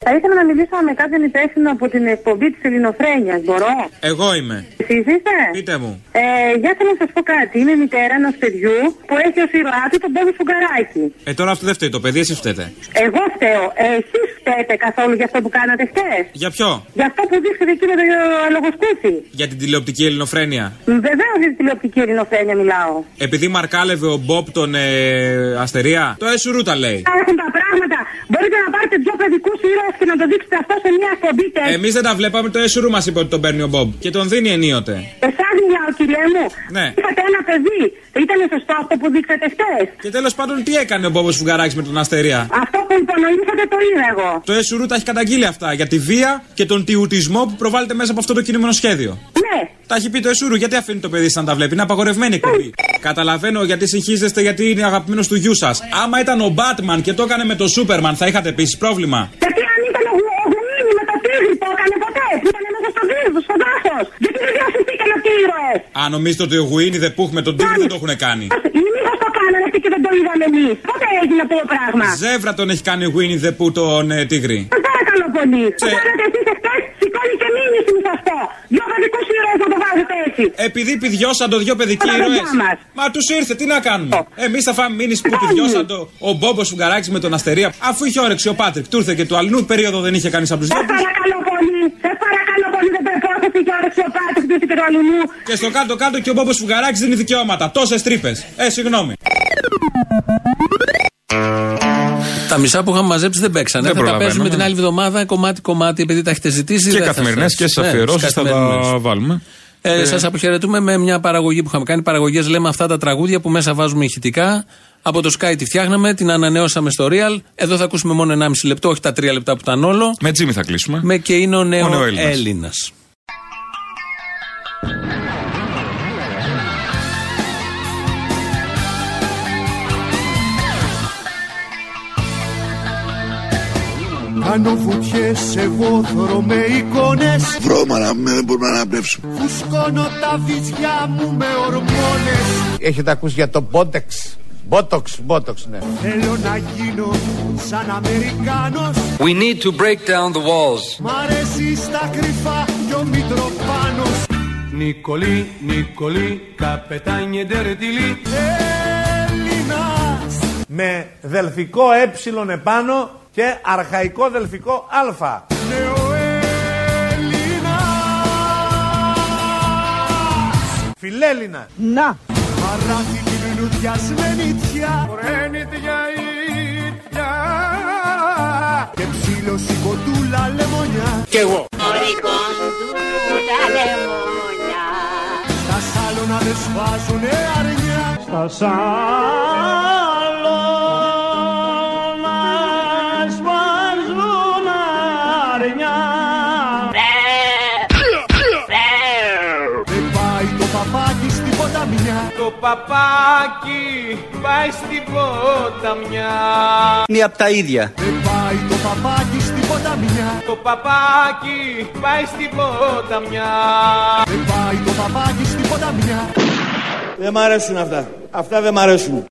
Θα ήθελα να μιλήσω με κάποιον υπεύθυνο από την εκπομπή της Ελληνοφρένειας. Μπορώ; Εγώ είμαι. Εσείς είστε; Πείτε μου. Ε, για θέλω να σας πω κάτι. Είμαι μητέρα ενός παιδιού που έχει ως ήρωά του τον Πόβο Σουγκαράκη. Ε, τώρα αυτό δεν φταίει το παιδί, εσύ φταίτε. Εγώ φταίω. Ε, Εσείς φταίτε καθόλου για αυτό που κάνατε χτε. Για ποιο; Για αυτό που δείξατε εκεί με το λογοσκούφι. Για την τηλεοπτική ελληνοφρένεια. Βεβαίως για τη τηλεοπτική ελληνοφρένεια μιλάω. Επειδή μαρκάλευε ο Μπόπ τον ε, Αστερία, το Εσουρού τα λέει. Έχουν τα πράγματα. Μπορείτε να πάρετε δυο παιδικούς ήρωες και να το δείξετε αυτό σε μια εκπομπή τέτοια. Εμείς δεν τα βλέπαμε, το Εσουρού μας είπε ότι τον παίρνει ο Μπόπ και τον δίνει ενίοτε. Εσάς μιλάω, κύριε μου. Ναι. Είχατε ένα παιδί. Ήταν σωστό αυτό που δείξατε χτε. Και τέλος πάντων, τι έκανε ο Μπόμπο Φουγγαράκη με τον Αστερία; Αυτό που υπονοήσατε το είδα εγώ. Το Εσουρού τα έχει καταγγείλει αυτά για τη βία και τον τιουτισμό που προβάλλεται μέσα από αυτό το κινούμενο σχέδιο. Ναι. Τα έχει πει το Εσουρού, γιατί αφήνει το παιδί σα να τα βλέπει; Είναι απαγορευμένη εκπομπή. Καταλαβαίνω γιατί συγχύζεστε, γιατί είναι αγαπημένος του γιού σας. Άμα ήταν ο Μπάτμαν και το έκανε με το Σούπερμαν, θα είχατε επίσης πρόβλημα. Γιατί αν ήταν ο Γου- ο Γουίνι με το τίγρη το έκανε ποτέ. Που ήταν μέσα στο δίδο, στο δάσο. Γιατί δεν διασυστήκαν αυτοί οι ήρωε. Αν νομίζετε ότι ο Γουίνι δεν πούχ με τον Τίγρη δεν το έχουν κάνει. Ή μήπως το κάνανε αυτοί και δεν το είδαμε εμείς. Πότε έγινε αυτό το πράγμα. Ζεύρα τον έχει κάνει ο Γουίνι δεν πού τον ε, Τίγρη. Σας παρακαλώ πολύ. Το κάνατε εσείς εχθέ, σηκώνει και μήνυση με αυτό. Δυο παιδικούς ήρωες να το βάζετε έτσι. Επειδή πηδιώσαν το δυο παιδικοί Τα ήρωες. παιδιά μας. Μα τους ήρθε, τι να κάνουμε. Εμείς θα φάμε μήνυση που πηδιώσαν το ο Μπόμπος Φουγκαράκης με τον Αστερία. Αφού είχε όρεξη ο Πάτρικ, του ήρθε και του αλλού περίοδο δεν είχε κανείς από τους Σα παρακαλώ πολύ. Σα παρακαλώ πολύ. Δεν πρέπει να και όρεξη ο Πάτρικ του και του αλλού. Και στο κάτω-κάτω και ο Μπόμπος Φουγκαράκης δίνει δικαιώματα. Τόσες τρύπες. Ε, συγγνώμη. Τα μισά που είχαμε μαζέψει δεν παίξανε. Δεν θα τα προλαβαίνουμε, παίζουμε την ναι. άλλη εβδομάδα κομμάτι-κομμάτι επειδή τα έχετε ζητήσει. Και δεν θα καθημερινές σας- και στις Ναι, αφιερώσεις στις θα καθημερινές. τα βάλουμε. Ε, Ε, Σας αποχαιρετούμε με μια παραγωγή που είχαμε κάνει. Παραγωγές λέμε αυτά τα τραγούδια που μέσα βάζουμε ηχητικά. Από το Sky τη φτιάχναμε, την ανανεώσαμε στο Real. Εδώ θα ακούσουμε μόνο 1,5 λεπτό, όχι τα 3 λεπτά που ήταν όλο. Με Τζίμι θα κλείσουμε. Με και είναι ο νέο νεοέλληνας. Έλληνας. Κάνω βουτιές εγώ θωρώ με εικόνες Βρώμα να μην δεν μπορούμε να αναπνεύσουμε. Φουσκώνω τα βυζιά μου με ορμόνες Έχετε ακούσει για το Botox; Botox, Botox, ναι. Θέλω να γίνω σαν Αμερικάνος We need to break down the walls. Μ' αρέσει στα κρυφά κι ο Μητροπάνος Νικολή, Νικολή, καπετάνιε ντερετιλή. Έλληνα με δελφικό ε επάνω και αρχαϊκό δελφικό α. Φιλέλληνα. Να. Παράθη την λουδιασμένη τιά Φορένιτια ήτια Και ψήλωση κοντούλα λεμονιά Κι εγώ. Στα σάλωνα δεν σφάζουνε αρνιά Στα σάλωνα παπάκι πάει στην ποταμιά Μία από τα ίδια. Δεν πάει το παπάκι στην ποταμιά Το παπάκι πάει στην ποταμιά Δεν πάει το παπάκι στην ποταμιά Δεν μ' αρέσουν αυτά. Αυτά δεν μ' αρέσουν.